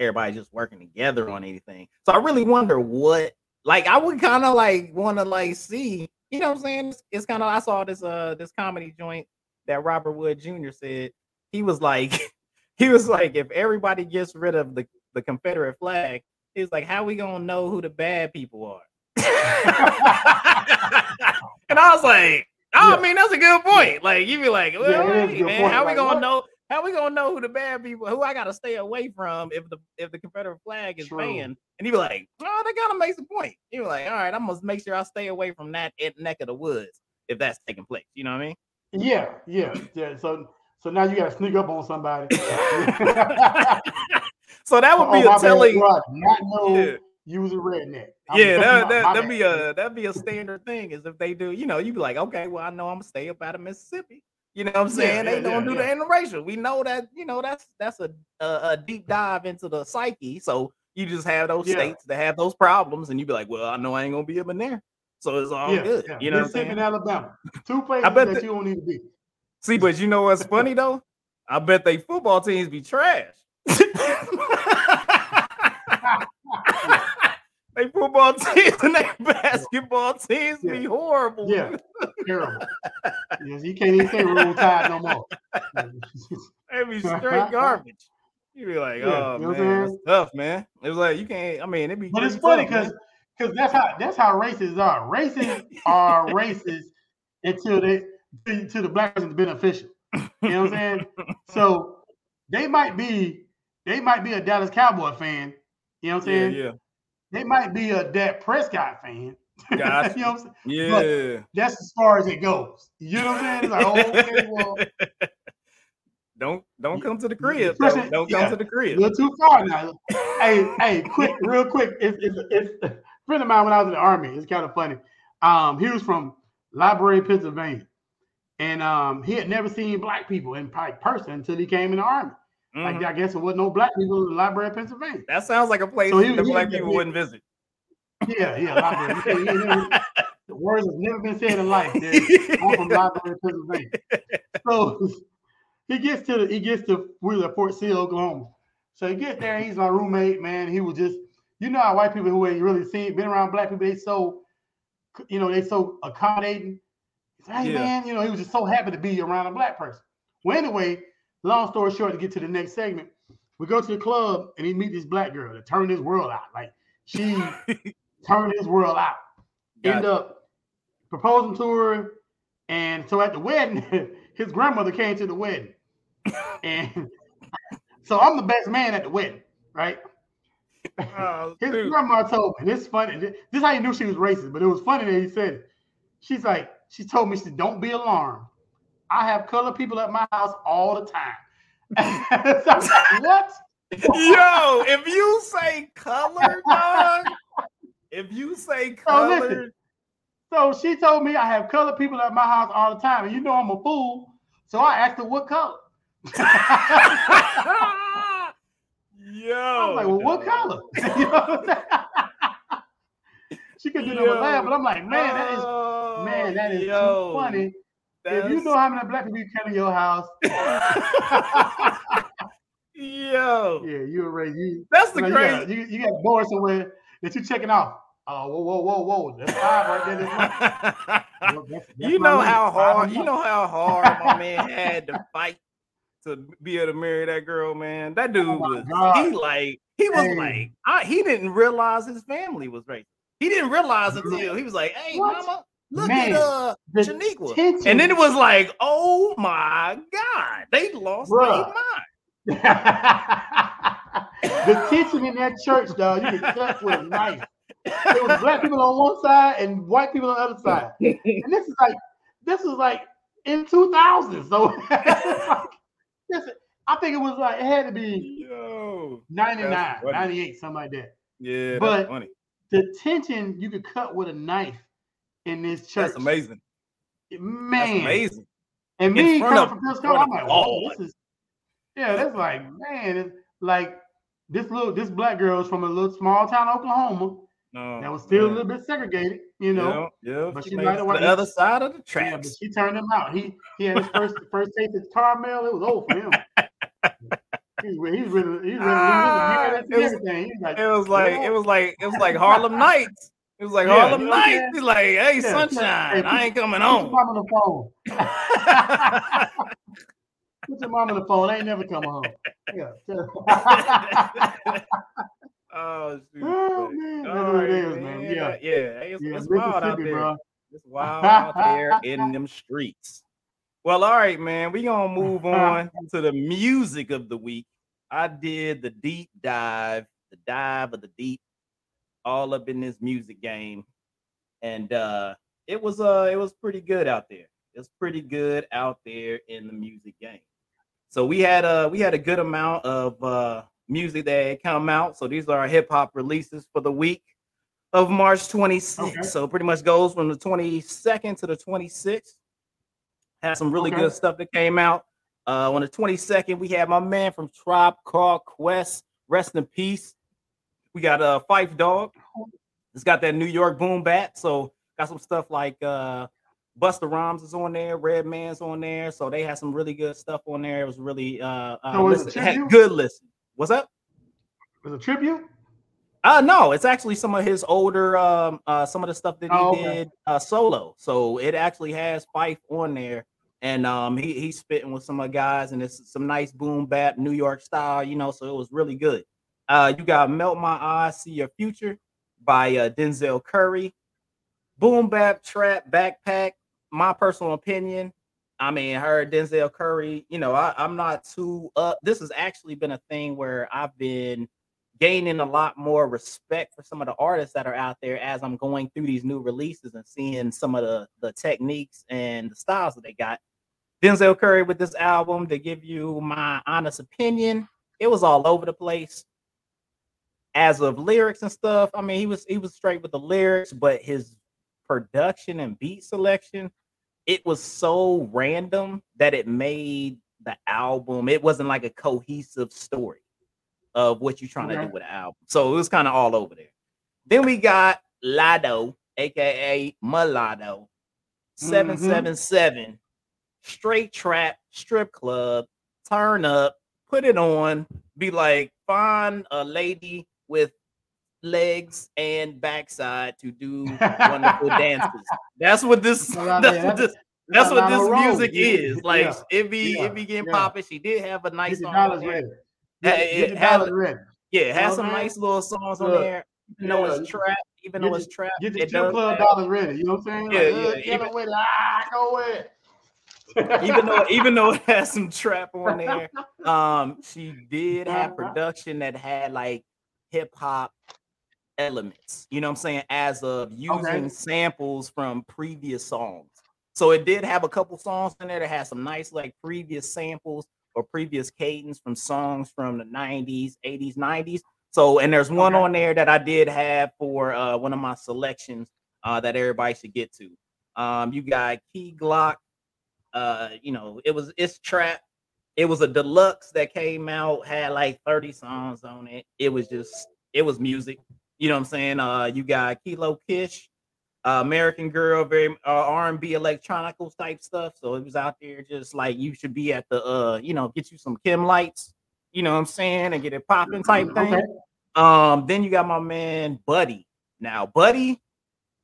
everybody just working together on anything. So I really wonder what. Like I would kind of like want to like see. You know, what I'm saying it's, it's kind of. I saw this uh this comedy joint that Roy Wood Jr. said, he was like, *laughs* he was like, if everybody gets rid of the, the Confederate flag, he was like, how we gonna know who the bad people are? *laughs* and I was like, oh, Yeah. I mean, that's a good point. Like, you be like, well, Yeah, it is a hey, man, how we Like, gonna what? know? How we gonna know who the bad people? Who I gotta stay away from if the if the Confederate flag is True. banned? And he be like, oh, that kind of makes a point. He be like, all right, I must make sure I stay away from that neck of the woods if that's taking place. You know what I mean? Yeah, yeah, yeah. So so now you gotta sneak up on somebody. *laughs* so that would Oh, be my a telling. did Not know Yeah. you was a redneck. I'm Yeah, that, that, that'd be a that'd be a standard thing. Is if they do, you know, you'd be like, okay, well, I know I'm gonna stay up out of Mississippi. You know what I'm Yeah, saying? they yeah, don't yeah, do yeah. the interracial. We know that, you know, that's that's a, a a deep dive into the psyche. So you just have those Yeah. states that have those problems, and you'd be like, well, I know I ain't gonna be up in there, so it's all yeah, good. yeah. You know Mississippi and? Alabama, two *laughs* places bet that the- you don't need to be. See, but you know what's funny *laughs* though? I bet they football teams be trash. *laughs* they football teams and they basketball teams be horrible. Yeah, terrible. yes, you can't even say roll tide no more. They be straight garbage. You be like, yeah, oh man, it's tough, man. It was like you can't. I mean, it be. But it's funny because because that's how that's how races are. Races are *laughs* racist until they to the black person's beneficial. You know what I'm saying? so they might be they might be a Dallas Cowboy fan. You know what I'm saying? Yeah. yeah. They might be a Dak Prescott fan. Gotcha. *laughs* you know what I'm saying? Yeah. But that's as far as it goes. You know what I'm saying? It's like, oh, okay, *laughs* well. Don't don't come to the crib. Don't, don't yeah, come to the crib. A little too far now. hey, hey, quick, real quick. It's, it's a friend of mine when I was in the army. It's kind of funny. Um, he was from Library, Pennsylvania, and um, he had never seen black people in person until he came in the army. Mm-hmm. Like I guess there was no black people in the Library Pennsylvania. That sounds like a place so he, the black he, people he, wouldn't visit. Yeah, yeah, library. never, *laughs* the words have never been said in life. I'm from Library, Pennsylvania. *laughs* So he gets to the, he gets to we were at Fort Sill, Oklahoma. So he gets there. He's my roommate, man. He was just, you know, how white people who ain't really seen, been around black people, they so, you know, they so accommodating. Hey yeah. man, you know, he was just so happy to be around a black person. Well, anyway, long story short, to get to the next segment, we go to the club and he meet this black girl that turned his world out. Like she *laughs* turned his world out. Got End it. up proposing to her, and so at the wedding, *laughs* his grandmother came to the wedding *laughs* and so I'm the best man at the wedding, right? Oh, His dude. grandma told me this is funny. This is how you knew she was racist, but it was funny that he said it. She's like, she told me, she said, don't be alarmed. I have colored people at my house all the time. *laughs* so like, what? Yo, *laughs* if you say color, dog, if you say color. So, so she told me I have colored people at my house all the time. And you know I'm a fool. So I asked her what color. *laughs* Yo, I'm like, well, what color? *laughs* *laughs* she could do no laugh, but I'm like, man, that is oh, man, that is yo, too funny. If you know how many black people you come in your house, *laughs* yo, yeah, you're right. You, that's the you crazy. Got, you, you got bored somewhere that you're checking off. Oh, whoa, whoa, whoa, whoa! That's five right there. That's, that's you know how hard. You know how hard my man had to fight to be able to marry that girl, man. That dude oh was God. he like he was hey. like I, he didn't realize his family was racist. He didn't realize until he was like, "Hey, what? mama, look man, at uh Shaniqua," tension. and then it was like, "Oh my God, they lost their mind." *laughs* the tension in that church, dog, you can cut with a knife. It was black people on one side and white people on the other side, and this is like this is like in 2000. So *laughs* like, I think it was like it had to be Yo, 99, 98, something like that. Yeah, but the tension you could cut with a knife in this church. That's amazing. Man, that's amazing. And me coming from this I'm like, oh, this is yeah, that's like, man, it's like this little this black girl is from a little small town, Oklahoma. No, that was still man. a little bit segregated, you know. Yeah, yeah. But she might have the other side of the tracks. Yeah, she turned him out. He he had his first *laughs* first taste of caramel. It was over for him. he's, he's really he's really ah, it, was, like, it was like it was like it was like Harlem Nights. It was like yeah, Harlem Nights. He's like, hey, yeah, sunshine, hey, I ain't coming home. *laughs* Put your mom on the phone. put your mom on the phone. I ain't never coming home. Yeah. *laughs* Oh, oh man, that's what it is, man. Yeah, yeah, it's, yeah, it's wild out there. Bro. It's wild out there in *laughs* them streets. Well, all right, man. We gonna move on to the music of the week. I did the deep dive, the dive of the deep, all up in this music game, and uh it was uh it was pretty good out there. It's pretty good out there in the music game. So we had uh we had a good amount of uh music that come out. So these are our hip hop releases for the week of March 26th. Okay. So pretty much goes from the 22nd to the 26th. Had some really okay. good stuff that came out. Uh, on the 22nd, we had my man from Tribe Called Quest. Rest in peace. We got a uh, Phife Dawg. It's got that New York boom bap. So got some stuff like uh Busta Rhymes is on there, Redman's on there. So they had some really good stuff on there. It was really uh, uh so listen, had good listen. What's up? Was a tribute? Uh no, it's actually some of his older um uh some of the stuff that he oh, okay. did uh solo. So it actually has Phife on there and um, he he's spitting with some of the guys, and it's some nice boom bap New York style, you know. So it was really good. Uh, you got "Melt My Eyes, See Your Future" by uh, Denzel Curry. Boom bap trap backpack. My personal opinion. I mean, her Denzel Curry. You know, I, I'm not too up. This has actually been a thing where I've been gaining a lot more respect for some of the artists that are out there as I'm going through these new releases and seeing some of the the techniques and the styles that they got. Denzel Curry with this album, to give you my honest opinion, it was all over the place. As of lyrics and stuff, I mean, he was he was straight with the lyrics, but his production and beat selection, it was so random that it made the album. It wasn't like a cohesive story of what you're trying okay. to do with the album. So it was kind of all over there. Then we got Latto, aka Mulatto, mm-hmm. 777, straight trap, strip club, turn up, put it on, be like, find a lady with legs and backside to do *laughs* wonderful dances. That's what this that's what this that's what this music is. Like yeah. it be yeah. it be getting yeah. popping. She did have a nice song. It, it had, yeah, it has some nice little songs on there. Even though it's trap, even though it's trap, get your strip club dollars ready. You know what I'm saying? Yeah, like, yeah. Even, with it. Ah, go with even though *laughs* even though it has some trap on there, *laughs* um, she did have uh-huh. production that had like hip hop elements. You know what I'm saying? As of using okay. samples from previous songs. So it did have a couple songs in there that had some nice like previous samples or previous cadence from songs from the 90s, 80s, 90s. So and there's one okay. on there that I did have for uh, one of my selections uh, that everybody should get to. Um, you got Key Glock. Uh, you know, it was it's trap. It was a deluxe that came out, had like 30 songs on it. It was just it was music. You know what I'm saying? Uh, you got Kilo Kish, uh, American Girl, very uh, R&B electronicals type stuff. So it was out there just like you should be at the uh, you know, get you some Kim lights, you know what I'm saying, and get it popping type thing. Okay. Um, then you got my man Buddy. Now, Buddy,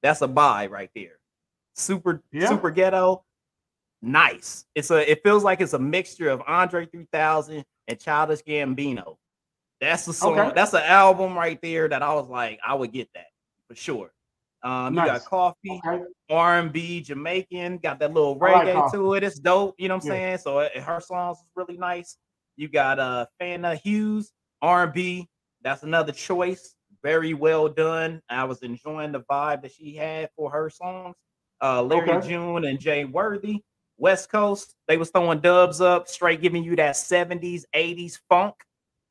that's a buy right there. Super, yeah. super ghetto, nice. It's a it feels like it's a mixture of Andre 3000 and Childish Gambino. That's the song. Okay. That's an album right there that I was like, I would get that for sure. Um, nice. you got Koffee, okay. R&B, Jamaican, got that little reggae like to it. It's dope, you know what I'm yeah. saying? So it, her songs is really nice. You got uh Fana Hues, R&B. That's another choice. Very well done. I was enjoying the vibe that she had for her songs. Uh Larry okay. June and Jay Worthy, West Coast. They was throwing dubs up, straight giving you that 70s, 80s funk.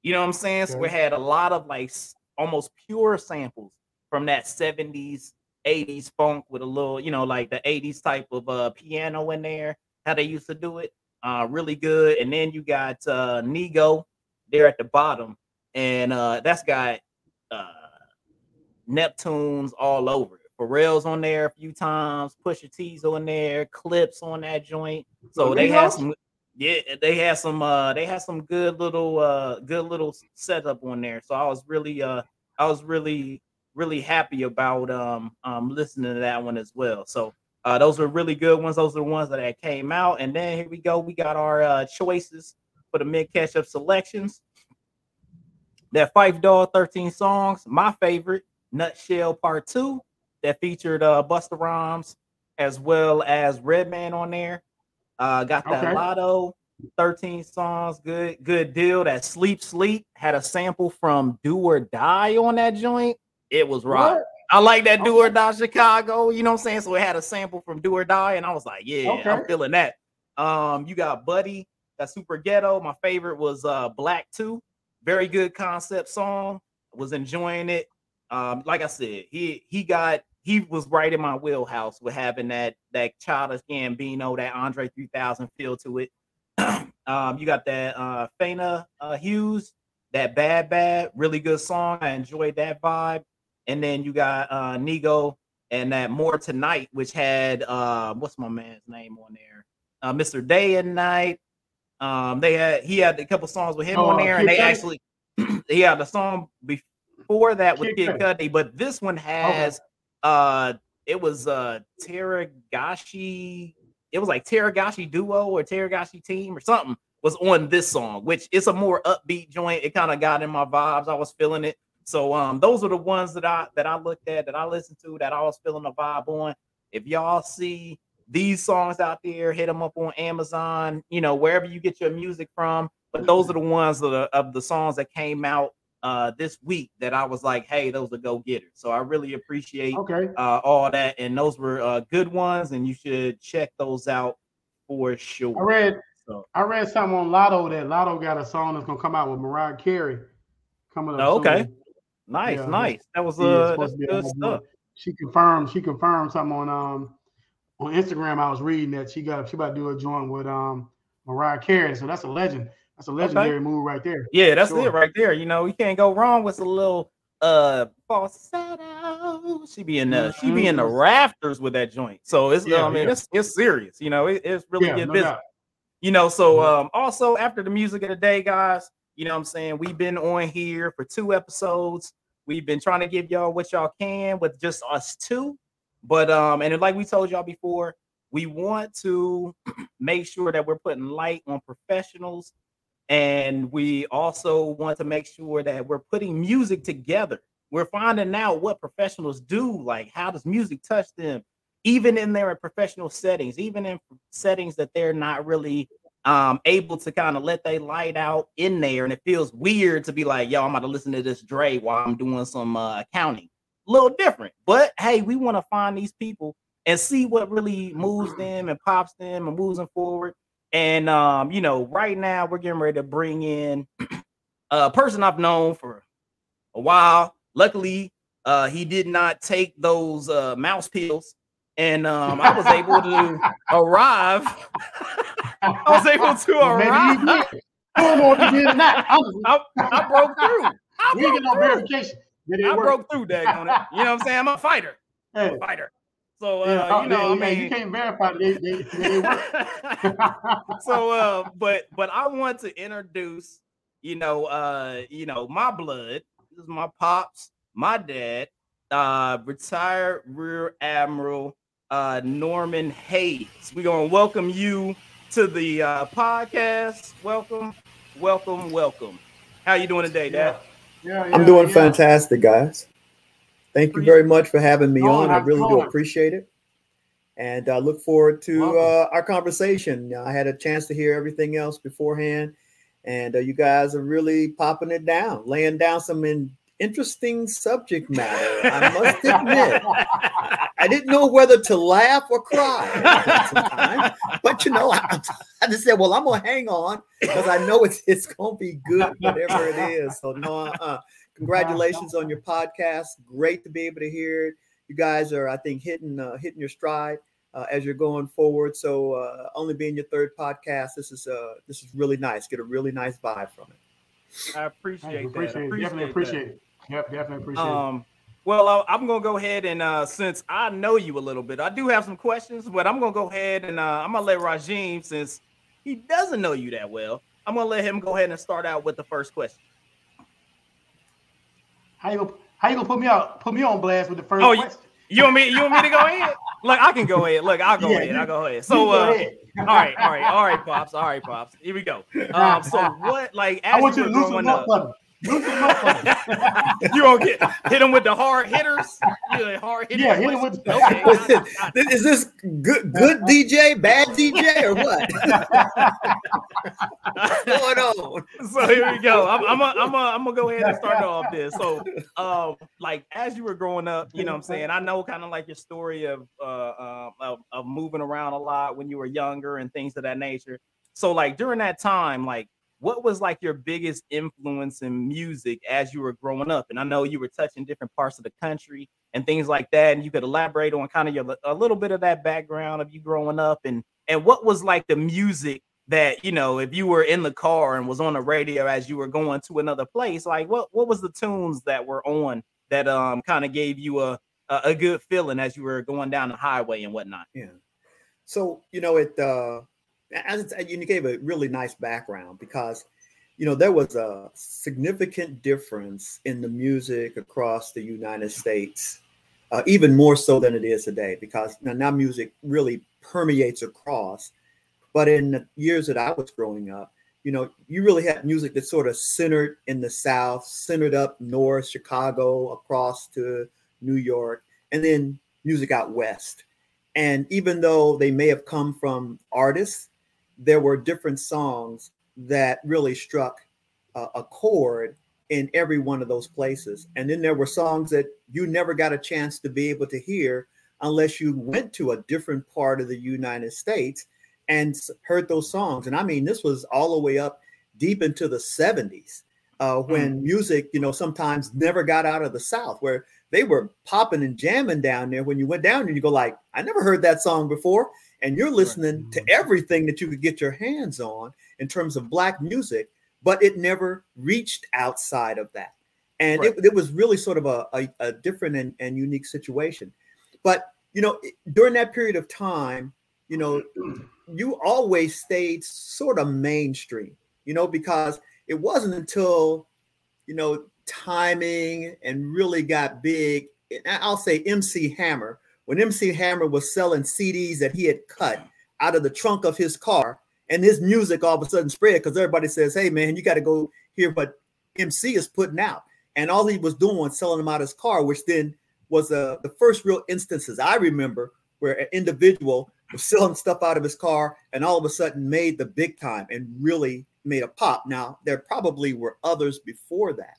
You know what I'm saying? So we had a lot of like almost pure samples from that 70s, 80s funk with a little, you know, like the 80s type of uh piano in there, how they used to do it. Uh really good. And then you got uh Nigo there at the bottom, and uh that's got uh Neptunes all over it. Pharrell's on there a few times, Pusha T's on there, Clipse on that joint. So they have some yeah, they had some uh they had some good little uh good little setup on there. So I was really uh I was really really happy about um, um listening to that one as well. So uh, those were really good ones. Those are the ones that came out. And then here we go. We got our uh, choices for the Mint Ketchup selections. That Phife Dawg 13 songs. My favorite, Nutshell Part 2, that featured uh Busta Rhymes as well as Redman on there. Uh got that okay. Latto 13 songs, good, good deal. That Sleep Sleep had a sample from Do or Die on that joint. It was right. I like that Do or Die Chicago. You know what I'm saying? So it had a sample from Do or Die, and I was like, yeah, okay. I'm feeling that. Um, you got Buddy, that super ghetto. My favorite was uh Black 2. Very good concept song. Was enjoying it. Um, like I said, he he got he was right in my wheelhouse with having that that childish Gambino, that Andre 3000 feel to it. *clears throat* um, you got that uh Fana uh, Hues, that bad bad, really good song. I enjoyed that vibe and then you got uh Nigo and that More Tonight, which had uh what's my man's name on there? Uh Mr. Day and Night. Um they had he had a couple songs with him oh, on there, and they actually *clears throat* he had the song before that with Kid, Kid Cudi, but this one has. Uh it was uh Teragashi it was like Teragashi Duo or Teragashi Team or something was on this song, which is a more upbeat joint. It kind of got in my vibes. I was feeling it. So um, those are the ones that I that I looked at, that I listened to, that I was feeling the vibe on. If y'all see these songs out there, hit them up on Amazon, you know, wherever you get your music from. But those are the ones that are, of the songs that came out uh this week that I was like, hey, those are go getters. So I really appreciate Okay. uh all that, and those were uh good ones, and you should check those out for sure. I read So I read something on Latto that Latto got a song that's gonna come out with Mariah Carey coming up. Oh, okay. soon. nice, Yeah, nice. That was uh that's good stuff. She confirmed. She confirmed something on um on Instagram. I was reading that she got she about to do a joint with um Mariah Carey. So that's a legend. That's a legendary move right there. Yeah, that's Sure. it right there. You know, you can't go wrong with a little uh falsetto. She be in the she be in the rafters with that joint. So it's Yeah, I mean yeah. it's it's serious. You know, it, it's really Yeah, good no business. doubt. You know, so Mhm. um also after the music of the day, guys, you know what I'm saying? We've been on here for two episodes. We've been trying to give y'all what y'all can with just us two. But um, and like we told y'all before, we want to *clears throat* make sure that we're putting light on professionals and we also want to make sure that we're putting music together. We're finding out what professionals do, like how does music touch them, even in their professional settings, even in settings that they're not really um able to kind of let they light out in there. And it feels weird to be like, yo, I'm about to listen to this Dre while I'm doing some uh, accounting. A little different, but hey, we want to find these people and see what really moves them and pops them and moves them forward. And um, you know, right now we're getting ready to bring in *clears throat* a person I've known for a while. Luckily, uh, he did not take those uh mouse pills, and um, I was able to *laughs* arrive. I was able to maybe arrive. did. I don't know if you did or not. *laughs* I, broke through. I we broke get no through. verification. I work? broke through, daggone it. You know what I'm saying? I'm a fighter. Hey, I'm a fighter. So uh, yeah, you know, yeah, I yeah, mean, you can't verify that they, they, they work. *laughs* so uh but but i want to introduce you know uh you know my blood this is my pops my dad uh retired rear admiral uh norman hayes we're gonna welcome you to the uh podcast welcome welcome welcome how you doing today dad Yeah, I'm doing yeah. fantastic, guys. Thank you very much for having me on. I really do appreciate it. And I look forward to uh, our conversation. I had a chance to hear everything else beforehand, and uh, you guys are really popping it down, laying down some in- interesting subject matter. I must admit, I didn't know whether to laugh or cry at the time, but you know, I, I just said, "Well, I'm gonna hang on because I know it's it's gonna be good, whatever it is." So no, uh, congratulations on your podcast. Great to be able to hear it. You guys are, I think, hitting uh, hitting your stride uh, as you're going forward. So uh, only being your third podcast, this is uh this is really nice. Get a really nice vibe from it. i Thank appreciate you. that Appreciate it. Definitely that. appreciate it. Yep, definitely appreciate it. Um, well, I- I'm gonna go ahead and uh, since I know you a little bit, I do have some questions, but I'm gonna go ahead and uh, I'm gonna let Rajim, since he doesn't know you that well, I'm gonna let him go ahead and start out with the first question. How you gonna how you gonna put me out put me on blast with the first Oh, question? You want me? You want me to go ahead? Look, I can go ahead. Look, I'll go Yeah, ahead. I'll go ahead. So, go uh, ahead. all right, all right, all right, pops, all right, pops. Here we go. *laughs* Um, so what, like, as I want you you to loosen them up, up for me. Loosen them up for me. you gonna get hit him with the hard hitters? Hard hitters. Yeah, hit him with the- okay. got it, got it. Is this good good DJ, bad DJ, or what? *laughs* What's going on? so here we go. I'm I'm a, I'm a, I'm gonna go ahead and start off this. So, um, like as you were growing up, you know, what I'm saying I know kind of like your story of uh um, of, of moving around a lot when you were younger and things of that nature. So, like during that time, like what was like your biggest influence in music as you were growing up? And I know you were touching different parts of the country and things like that. And you could elaborate on kind of your a little bit of that background of you growing up and and what was like the music that you know if you were in the car and was on the radio as you were going to another place like what what was the tunes that were on that um kind of gave you a, a good feeling as you were going down the highway and whatnot Yeah. So you know it. Uh, as you gave a really nice background because you know there was a significant difference in the music across the United States uh, even more so than it is today because now, now music really permeates across. But in the years that I was growing up, you know, you really had music that sort of centered in the South, centered up north, Chicago, across to New York, and then music out west. And even though they may have come from artists, there were different songs that really struck uh, a chord in every one of those places. And then there were songs that you never got a chance to be able to hear unless you went to a different part of the United States and heard those songs. And I mean, this was all the way up deep into the 70s uh, when mm. music, you know, sometimes never got out of the South, where they were popping and jamming down there. When you went down and you go like, I never heard that song before. And you're listening to mm-hmm. everything that you could get your hands on in terms of black music but it never reached outside of that. And right. it, it, was really sort of a, a, a different and, and, unique situation. But, you know, during that period of time, you know, *clears throat* you always stayed sort of mainstream, you know, because it wasn't until, you know, timing and really got big. I'll say MC Hammer, when MC Hammer was selling CDs that he had cut out of the trunk of his car and his music all of a sudden spread because everybody says, "Hey, man, you got to go hear what MC is putting out." And all he was doing was selling them out of his car, which then was uh, the first real instances I remember where an individual was selling stuff out of his car and all of a sudden made the big time and really made a pop. Now, there probably were others before that,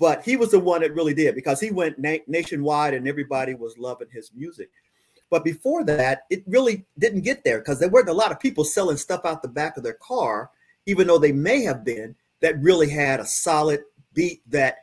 but he was the one that really did because he went na- nationwide and everybody was loving his music. But before that, it really didn't get there because there weren't a lot of people selling stuff out the back of their car, even though they may have been, that really had a solid beat that,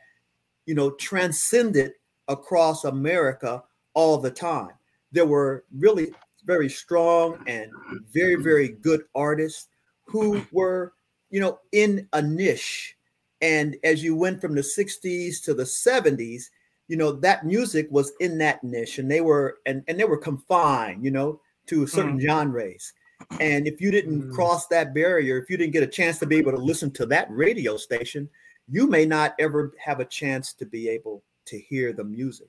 you know, transcended across America all the time. There were really very strong and very, very good artists who were, you know, in a niche. And as you went from the 60s to the 70s, you know that music was in that niche and they were and, and they were confined you know to certain mm. genres and if you didn't mm. cross that barrier if you didn't get a chance to be able to listen to that radio station you may not ever have a chance to be able to hear the music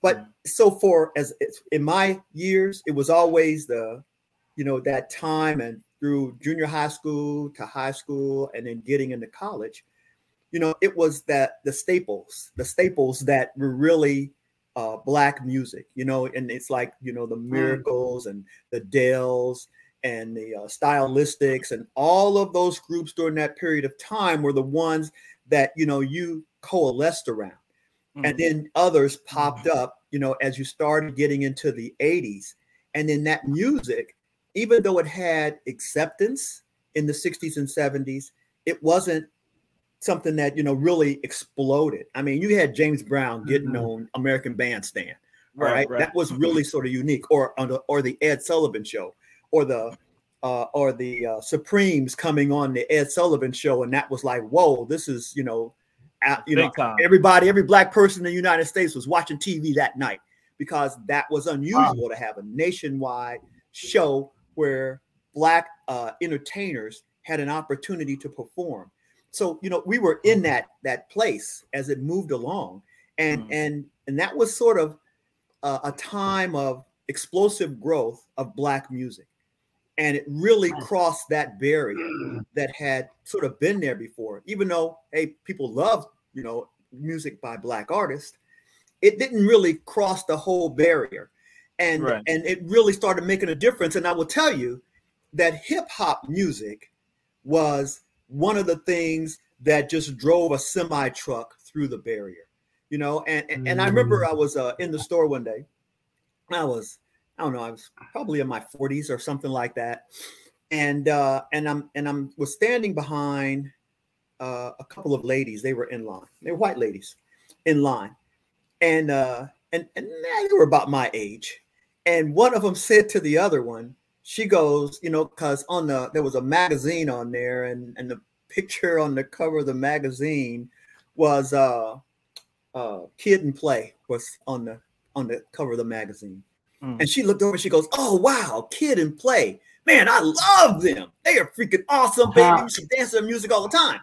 but mm. so far as in my years it was always the you know that time and through junior high school to high school and then getting into college you know, it was that the staples, the staples that were really uh, black music, you know, and it's like, you know, the mm. miracles and the Dells and the uh, stylistics and all of those groups during that period of time were the ones that, you know, you coalesced around. Mm-hmm. And then others popped mm-hmm. up, you know, as you started getting into the 80s. And then that music, even though it had acceptance in the 60s and 70s, it wasn't something that you know really exploded. I mean, you had James Brown getting mm-hmm. on American Bandstand, right, right? right? That was really sort of unique. Or on the or the Ed Sullivan Show, or the uh, or the uh, Supremes coming on the Ed Sullivan Show, and that was like, whoa, this is you know, you Big know, time. everybody, every black person in the United States was watching TV that night because that was unusual wow. to have a nationwide show where black uh, entertainers had an opportunity to perform so you know we were in that that place as it moved along. And mm. and and that was sort of a, a time of explosive growth of black music. And it really crossed that barrier that had sort of been there before. Even though hey people love you know music by black artists it didn't really cross the whole barrier. And right. and it really started making a difference. And i will tell you that hip hop music was one of the things that just drove a semi truck through the barrier, you know. And and, and I remember I was uh, in the store one day. I was I don't know I was probably in my 40s or something like that, and uh, and I'm and I'm was standing behind uh, a couple of ladies. They were in line. They were white ladies in line, and uh, and and they were about my age. And one of them said to the other one, she goes, you know, because on the there was a magazine on there, and and the picture on the cover of the magazine was uh uh Kid and Play was on the on the cover of the magazine. Mm. And she looked over, she goes, Oh wow, Kid and Play. Man, I love them. They are freaking awesome, baby. You should dance their music all the time.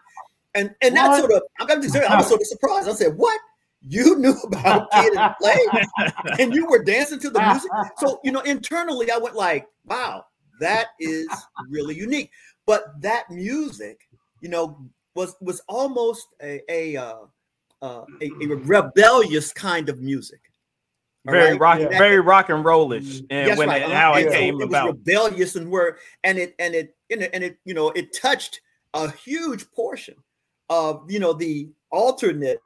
And and that sort of I'm just saying, I was sort of surprised. I said, What? You knew *laughs* about Kid and Play, *laughs* and you were dancing to the music. So you know, internally, I went like, "Wow, that is really unique." But that music, you know, was was almost a a uh, uh, a, a, rebellious kind of music. Very right? rock, yeah. very rock and rollish, and when right. it, how and it so came it about. rebellious and where and it and it and it, and it you know it touched a huge portion of you know the alternate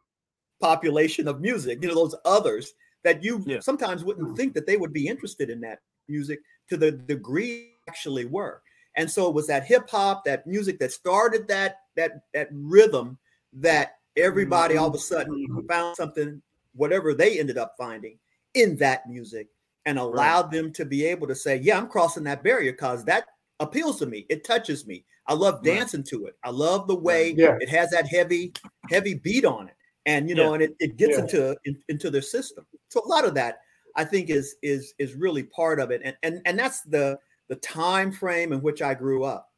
population of music, you know, those others that you yeah. sometimes wouldn't think that they would be interested in that music to the degree actually were. And so it was that hip hop, that music that started that that that rhythm that everybody all of a sudden mm-hmm. found something, whatever they ended up finding in that music, and allowed right. them to be able to say, "Yeah, I'm crossing that barrier because that appeals to me. It touches me. I love dancing right. to it. I love the way yeah. it has that heavy, heavy beat on it, and you know, yeah. and it, it gets yeah. into in, into their system. So a lot of that, I think, is is is really part of it, and and and that's the the time frame in which I grew up,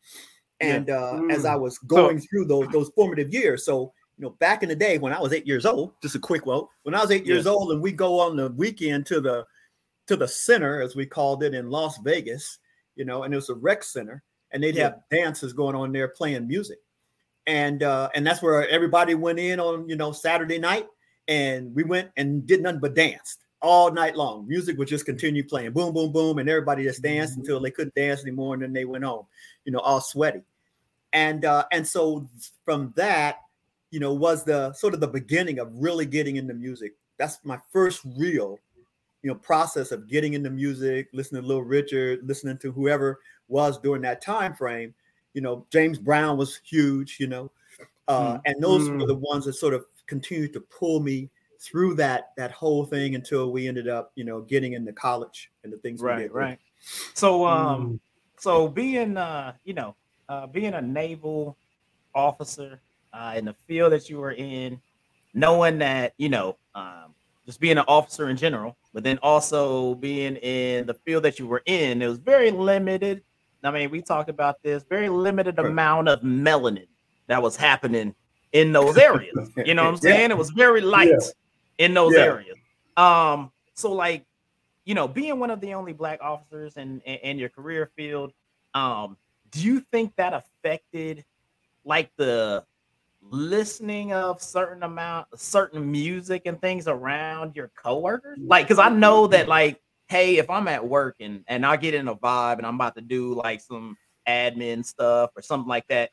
and uh, mm. as I mm. was going so, through those those formative years. So you know, back in the day when I was eight years old, just a quick quote, when I was eight years old, and we go on the weekend to the to the center, as we called it in Las Vegas, you know, and it was a rec center, and they'd have dances going on there playing music and uh, and that's where everybody went in on you know Saturday night, and we went and did nothing but danced all night long. Music would just continue playing, boom, boom, boom, and everybody just danced until they couldn't dance anymore, and then they went home, you know, all sweaty. And uh, and so from that, you know, was the sort of the beginning of really getting into music. That's my first real, you know, process of getting into music, listening to Little Richard, listening to whoever was during that time frame you know, James Brown was huge, you know, uh, mm. and those mm. were the ones that sort of continued to pull me through that that whole thing until we ended up, you know, getting into college and the things right, we did. Right, So, um, mm. so being, uh, you know, uh, being a naval officer uh, in the field that you were in, knowing that, you know, um, just being an officer in general, but then also being in the field that you were in, it was very limited I mean, we talked about this very limited right. amount of melanin that was happening in those areas. You know what I'm *laughs* saying? Yeah. It was very light yeah. in those yeah. areas. Um, so like, you know, being one of the only black officers in, in, in your career field, um, do you think that affected like the listening of certain amount certain music and things around your coworkers? Like, because I know that like hey, if I'm at work and and I get in a vibe and I'm about to do like some admin stuff or something like that,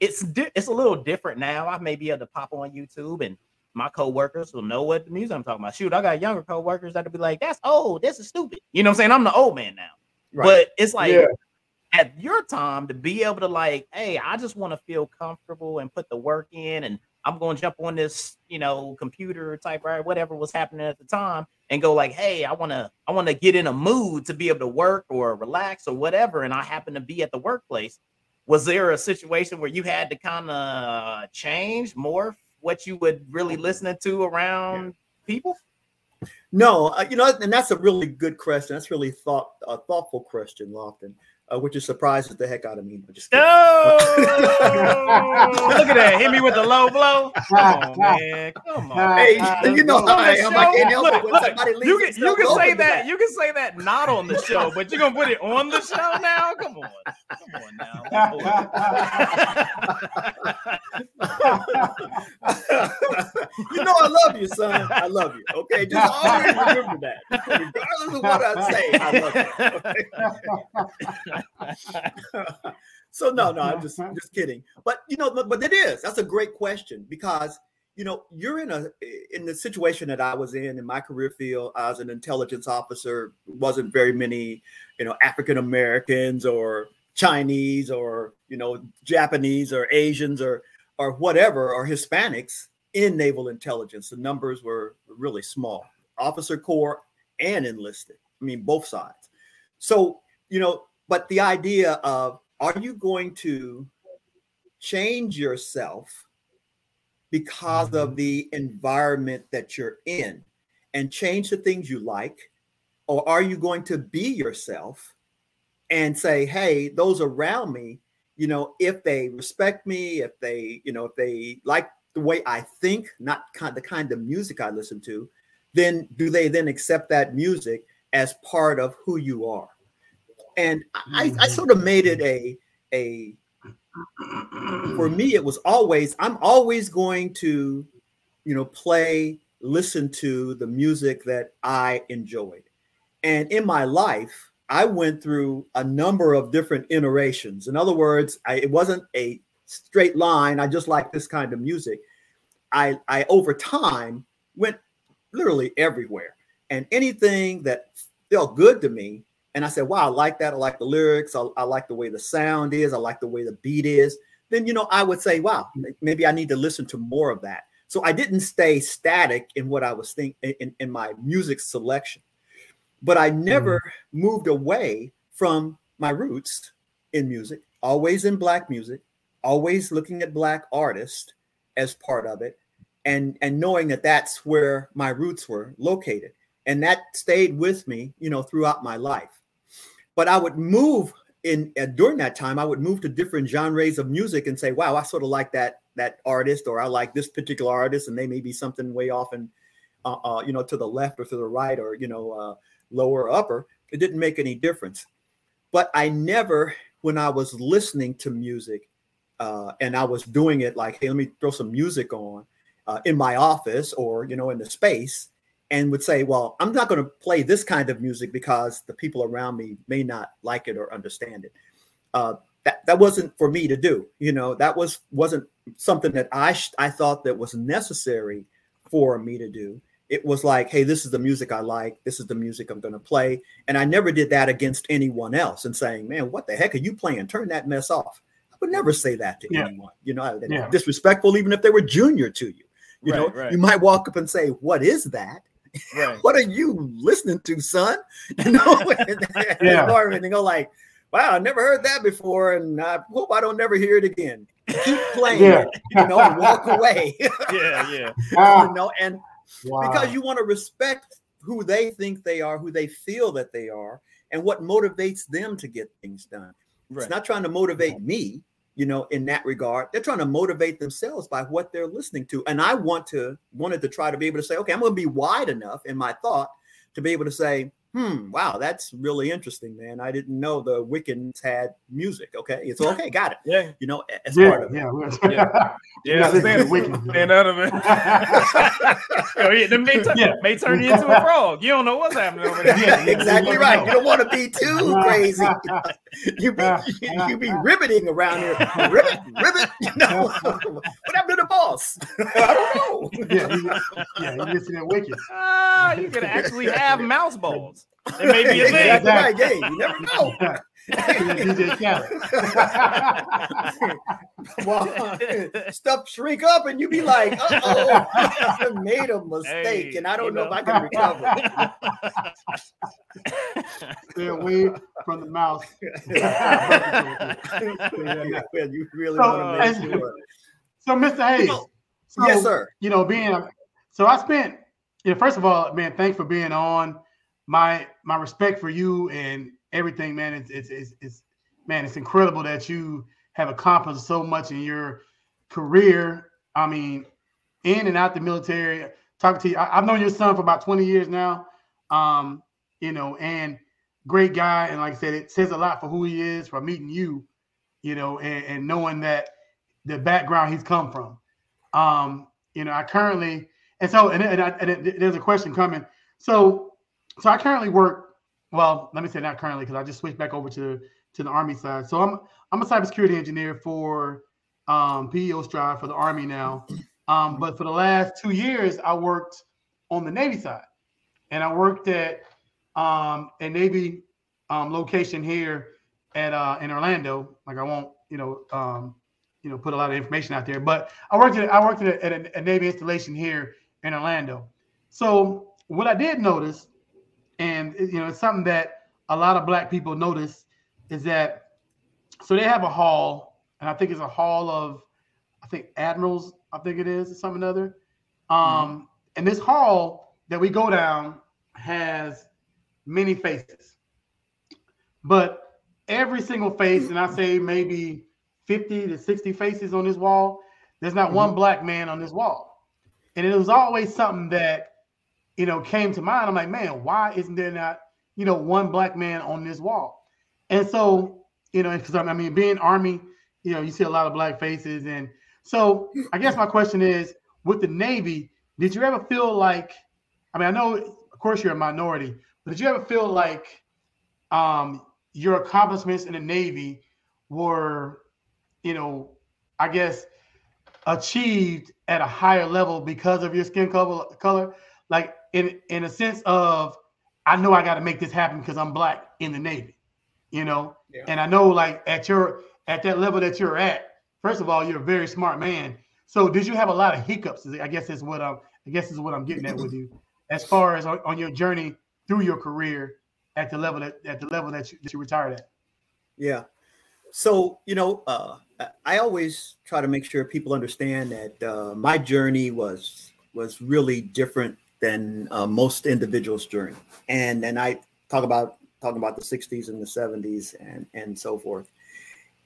it's di- it's a little different now. I may be able to pop on YouTube and my coworkers will know what the music I'm talking about. Shoot, I got younger coworkers that'll be like, "That's old. This is stupid." You know what I'm saying? I'm the old man now, right. but it's like yeah. at your time to be able to like, hey, I just want to feel comfortable and put the work in and I'm going to jump on this, you know, computer typewriter, whatever was happening at the time, and go like, hey, I want to, I want to get in a mood to be able to work or relax or whatever, and I happen to be at the workplace. Was there a situation where you had to kind of change more what you would really listening to around people? No, uh, you know, and that's a really good question. That's really thought a thoughtful question, Lofton uh, which is surprises the heck out of me. But just oh, *laughs* look at that! Hit me with the low blow. Come on, man. Come on. Hey, you know how I am. I can't help look, it when somebody leaves. You can, you can say that. You can say that not on the show, but you're gonna put it on the show now. Come on, come on now. *laughs* you know I love you, son. I love you. Okay, just always remember that. Regardless of what I say, I love you. Okay? *laughs* so no, no, I'm just just kidding. But you know, but, but it is. That's a great question because you know you're in a in the situation that I was in in my career field. I was an intelligence officer. wasn't very many, you know, African Americans or Chinese or you know Japanese or Asians or or whatever or Hispanics in naval intelligence. The numbers were really small. Officer corps and enlisted. I mean, both sides. So you know, but the idea of are you going to change yourself because of mm-hmm. the environment that you're in and change the things you like? Or are you going to be yourself and say, hey, those around me, you know, if they respect me, if they, you know, if they like the way I think, not kind the kind of music I listen to, then do they then accept that music as part of who you are? And I, I Mm-hmm. sort of made it a a for me it was always i'm always going to you know play listen to the music that i enjoyed. And in my life i went through a number of different iterations. In other words I, it wasn't a straight line i just like this kind of music. I i over time went literally everywhere. And anything that felt good to me and i said wow i like that. I like the lyrics. I, I like the way the sound is. I like the way the beat is. Then you know I would say, wow, maybe I need to listen to more of that. So I didn't stay static in what I was thinking in, in my music selection, but I never mm. moved away from my roots in music, always in black music, always looking at black artists as part of it, and and knowing that that's where my roots were located, and that stayed with me, you know, throughout my life. But I would move in uh, during that time, I would move to different genres of music and say, "Wow, I sort of like that that artist, or I like this particular artist, and they may be something way off and uh, uh, you know to the left or to the right, or you know uh, lower or upper." It didn't make any difference. But I never, when I was listening to music, uh, and I was doing it like, "Hey, let me throw some music on," uh, in my office or you know in the space and would say well i'm not going to play this kind of music because the people around me may not like it or understand it. Uh, that, that wasn't for me to do you know? That was wasn't something that i sh- i thought that was necessary for me to do. It was like hey this is the music i like. This is the music i'm going to play. And i never did that against anyone else and saying man what the heck are you playing? Turn that mess off. I would never say that to Yeah. anyone you know? Yeah. disrespectful even if they were junior to you you know? Right, right. you might walk up and say what is that Right. what are you listening to, son? *laughs* You know, *laughs* and, Yeah. and go like, wow, I never heard that before, and I hope I don't never hear it again. Keep *laughs* playing, Yeah. you know, walk away. Yeah, yeah. Ah, you know, and wow. because you want to respect who they think they are, who they feel that they are, and what motivates them to get things done. Right. It's not trying to motivate me, you know, in that regard. They're trying to motivate themselves by what they're listening to. And I want to wanted to try to be able to say, okay, I'm going to be wide enough in my thought to be able to say, hmm, wow, that's really interesting, man. I didn't know the Wiccans had music. Okay, it's okay, got it. Yeah, You know, as yeah, part of it. yeah, Yeah. *laughs* yeah. Yeah, Stand, this is stand out of it. *laughs* Yo, yeah, them may, turn, Yeah. may turn you into a frog. You don't know what's happening over there. Yeah, yeah, *laughs* exactly you right. know. You don't want to be too crazy. You be Yeah, you, you be riveting around here. Rivet, rivet. You know, what happened to the boss? I don't know. yeah, you, yeah, you listen to Wicked. Ah, you could actually have mouse balls. It may be a thing. exactly right. Yeah, you never know. DJ *laughs* Khaled. well, *laughs* stuff shrink up and you be like, oh, I made a mistake Hey, and I don't you know, know. if I can recover. Stay away from the mouse. *laughs* well, you really So, want to make sure. So, Mr. Hayes. So- so, yes, sir. You know, being so I spent. You know, first of all, man, thanks for being on. My my respect for you and everything, man. It's it's it's, it's man, it's incredible that you have accomplished so much in your career. I mean, in and out the military. Talking to you, I, I've known your son for about 20 years now. Um, you know, and great guy. And like I said, it says a lot for who he is from meeting you, you know, and, and knowing that the background he's come from. Um, you know, I currently and so and, and, I, and it- there's a question coming. So so I currently work. Well, let me say not currently because I just switched back over to to the Army side. So I'm I'm a cybersecurity engineer for um, PEO STRI for the Army now. Um, but for the last two years, I worked on the Navy side, and I worked at um, a Navy um, location here at uh, in Orlando. Like I won't, you know, um, you know, put a lot of information out there. But I worked at I worked at a, at a, a Navy installation here in Orlando. So what I did notice, and you know, it's something that a lot of Black people notice, is that so they have a hall, and I think it's a hall of, I think admirals, I think it is, or something other. Um, and this hall that we go down has many faces, but every single face, and I say maybe 50 to 60 faces on this wall, there's not mm-hmm. one black man on this wall. And it was always something that, you know, came to mind. I'm like, man, why isn't there not, you know, one black man on this wall? And so, you know, because I mean, being Army, you know, you see a lot of black faces. And so I guess my question is with the Navy, did you ever feel like, I mean, I know, of course, you're a minority, but did you ever feel like um, your accomplishments in the Navy were, you know, I guess, achieved at a higher level because of your skin color color like in in a sense of i know i got to make this happen because i'm black in the navy you know? Yeah. and i know like at your at that level that you're at first of all you're a very smart man. So did you have a lot of hiccups? I guess is what i'm i guess is what i'm getting at with you. As *laughs* far as on, on your journey through your career at the level that at the level that you, that you retired at. Yeah. So you know uh I always try to make sure people understand that uh, my journey was was really different than uh, most individuals' journey, and then I talk about talk about the '60s and the '70s and and so forth,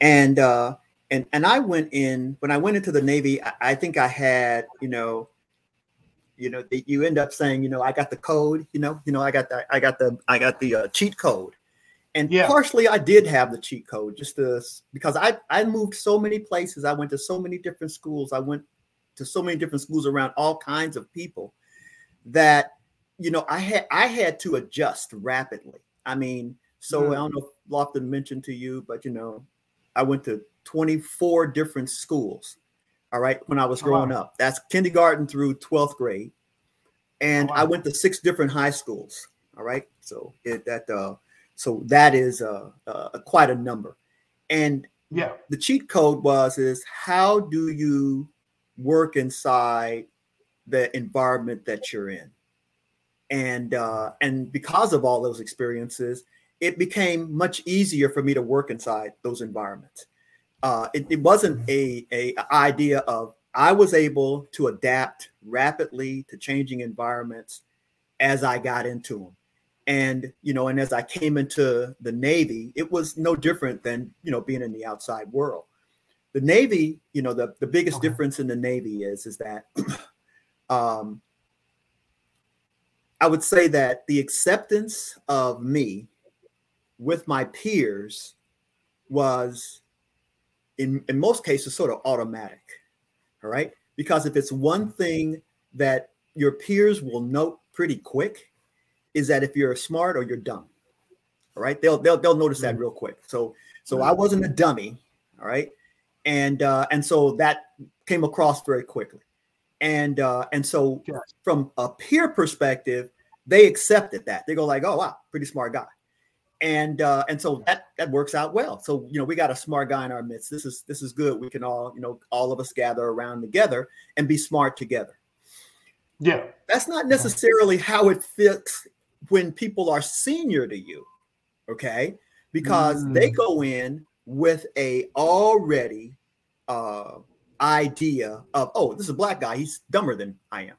and uh, and and I went in when I went into the Navy. I, I think I had you know, you know, you end up saying you know I got the code, you know, you know I got the I got the I got the uh, cheat code, and yeah. partially I did have the cheat code just to, because I, I moved so many places. I went to so many different schools. I went to so many different schools around all kinds of people that, you know, I had, I had to adjust rapidly. I mean, so mm-hmm. I don't know if Lofton mentioned to you, but you know, I went to 24 different schools. All right. When I was growing oh, wow. up, that's kindergarten through 12th grade. And oh, wow. I went to six different high schools. All right. So it, that, uh, so that is uh, uh, quite a number. And yeah, the cheat code was is how do you work inside the environment that you're in, and uh, and because of all those experiences, it became much easier for me to work inside those environments. Uh, it, it wasn't a, a idea of I was able to adapt rapidly to changing environments as I got into them and you know and as i came into the navy it was no different than you know being in the outside world the navy you know the, the biggest okay. difference in the navy is is that *clears throat* um i would say that the acceptance of me with my peers was in in most cases sort of automatic all right? Because if it's one thing that your peers will note pretty quick is that if you're smart or you're dumb, all right, they'll they'll they'll notice that mm. real quick. So so I wasn't a dummy, all right, and uh, and so that came across very quickly, and uh, and so from a peer perspective, they accepted that. They go like, oh wow, pretty smart guy, and uh, and so that that works out well. So you know we got a smart guy in our midst. This is this is good. We can all you know all of us gather around together and be smart together. Yeah, that's not necessarily how it fits when people are senior to you, okay? Because mm. they go in with a already uh, idea of, oh, this is a black guy. He's dumber than I am.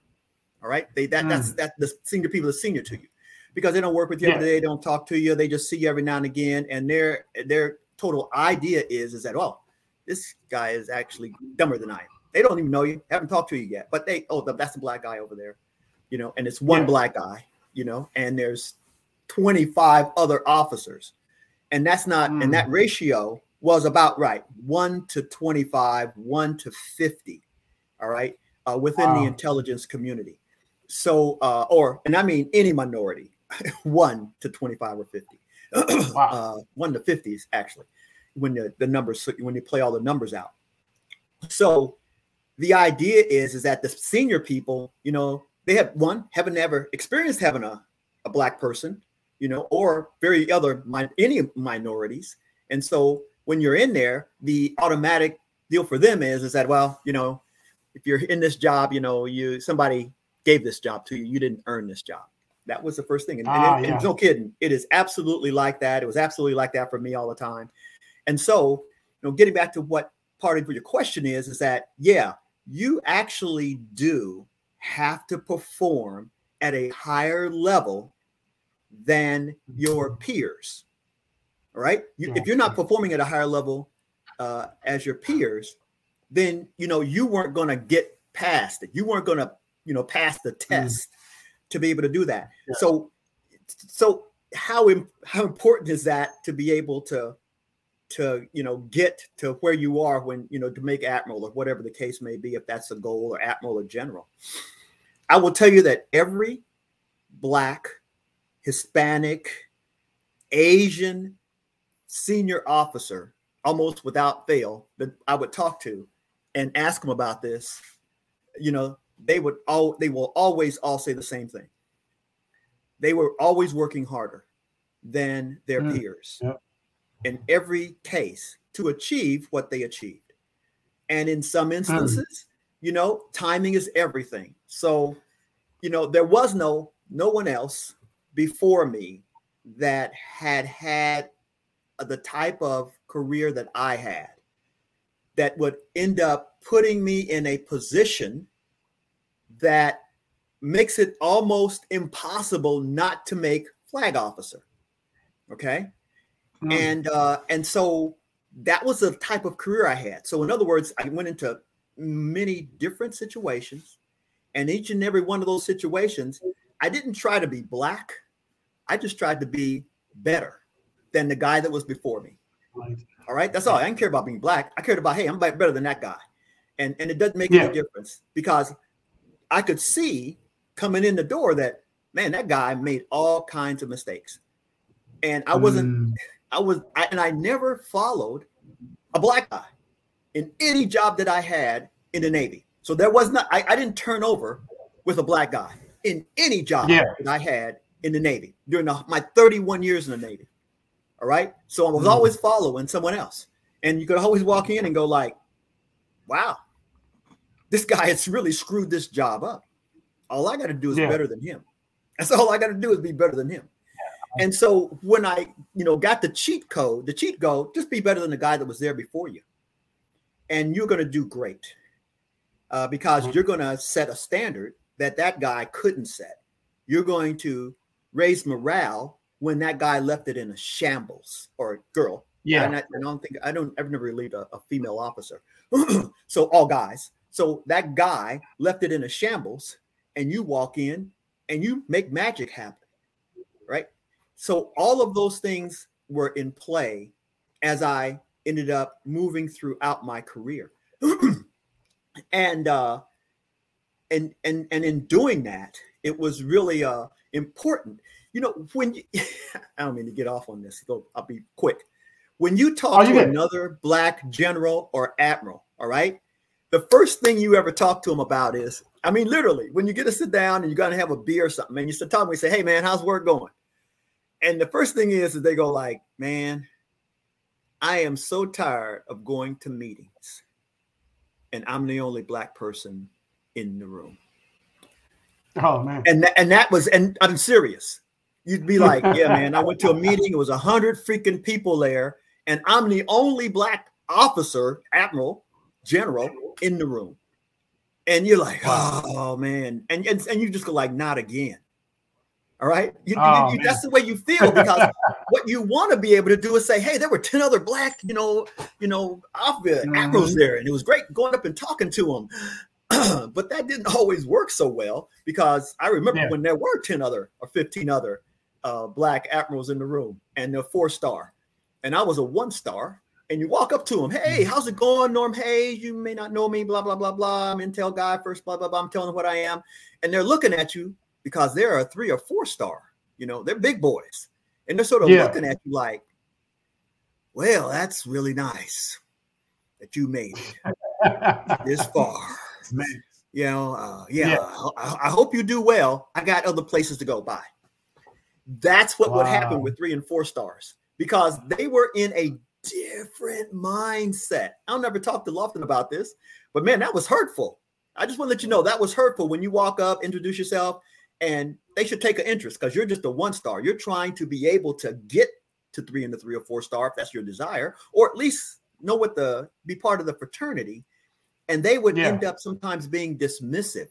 All right. They that mm. that's that the senior people are senior to you because they don't work with you yeah. every day, they don't talk to you, they just see you every now and again. And their their total idea is is that, oh, this guy is actually dumber than I am. They don't even know you, haven't talked to you yet, but they, oh, that's the black guy over there, you know, and it's one yeah. black guy you know, and there's 25 other officers. And that's not, mm. and that ratio was about right one to 25, one to 50. All right. Uh, within wow. the intelligence community. So, uh, or, and I mean any minority, *laughs* one to 25 or 50. *clears throat* wow. uh, one to 50s, actually, when the, the numbers, when you play all the numbers out. So, the idea is is that the senior people, you know, they have one haven't ever experienced having a, a black person you know or very other any minorities and so when you're in there the automatic deal for them is is that well you know if you're in this job you know you somebody gave this job to you. You didn't earn this job. That was the first thing. And, ah, and, yeah. and no kidding. It is absolutely like that. It was absolutely like that for me all the time. And so you know getting back to what part of your question is is that yeah you actually do have to perform at a higher level than your peers. All right. You, if you're not performing at a higher level uh, as your peers, then you know you weren't going to get past it. You weren't going to you know pass the Mm. test to be able to do that. Yeah. So so how im- how important is that to be able to to you know get to where you are when you know to make admiral or whatever the case may be if that's a goal or admiral or general i will tell you that every black hispanic asian senior officer almost without fail that i would talk to and ask them about this you know they would all they will always all say the same thing they were always working harder than their Mm, peers yep. in every case to achieve what they achieved. And in some instances, you know, timing is everything. So, you know, there was no no one else before me that had had the type of career that I had that would end up putting me in a position that makes it almost impossible not to make flag officer. Okay Mm. and uh and so that was the type of career i had so in other words i went into many different situations and each and every one of those situations i didn't try to be black i just tried to be better than the guy that was before me Right. all right that's all i didn't care about being black i cared about hey i'm better than that guy and and it doesn't make Yeah. any difference because i could see coming in the door that man that guy made all kinds of mistakes and i wasn't Mm. I was, I, and I never followed a black guy in any job that I had in the Navy. So there was not, I, I didn't turn over with a black guy in any job Yeah. that I had in the Navy during the, my 31 years in the Navy. All right. So I was Mhm. always following someone else. And you could always walk in and go like, wow, this guy has really screwed this job up. All I got to do is Yeah. better than him. That's all I got to do is be better than him. And so when I, you know, got the cheat code, the cheat code, just be better than the guy that was there before you, and you're going to do great uh, because Mhm. you're going to set a standard that that guy couldn't set. You're going to raise morale when that guy left it in a shambles or a girl. Yeah. And I, I don't think I don't ever never relieved a, a female officer. *clears throat* so all guys. So that guy left it in a shambles, and you walk in and you make magic happen, right? So all of those things were in play as I ended up moving throughout my career. *clears throat* and uh and and and in doing that, it was really uh important. You know, when you *laughs* I don't mean to get off on this, so I'll be quick. When you talk Oh, you to good. another black general or admiral, all right, the first thing you ever talk to them about is, I mean, literally, when you get to sit down and you're gonna have a beer or something, and you start talking, we say, "Hey, man, how's work going?" And the first thing is, is they go like, "Man, I am so tired of going to meetings, and I'm the only black person in the room." Oh man. And tha- and that was, and I'm serious. You'd be like, "Yeah, man, I went to a meeting. It was a hundred freaking people there, and I'm the only black officer, admiral, general in the room." And you're like, "Oh man," and and, and you just go like, "Not again." All right, You- Oh, you- that's the way you feel because what you want to be able to do is say, "Hey, there were ten other black, you know, you know, officer admirals Mhm. there, and it was great going up and talking to them." *clears throat* but that didn't always work so well because I remember Yeah. when there were 10 other or 15 other uh, black admirals in the room and they're four star. And I was a one star. And you walk up to them, hey, how's it going, Norm Hayes? You may not know me, blah, blah, blah, blah. I'm Intel guy, first, blah, blah, blah. I'm telling them what I am. And they're looking at you because they're a three or four star. You know, they're big boys. And they're sort of Yeah. looking at you like, well, that's really nice that you made it *laughs* this far man. you know, uh, yeah, Yeah. I, I hope you do well. I got other places to go by. That's what would happen with three and four stars because they were in a different mindset. I'll never talk to Lofton about this, but man, that was hurtful. I just want to let you know that was hurtful when you walk up, introduce yourself, and they should take an interest because you're just a one star. You're trying to be able to get to three and the three or four star if that's your desire, or at least know what the be part of the fraternity. And they would Yeah. end up sometimes being dismissive,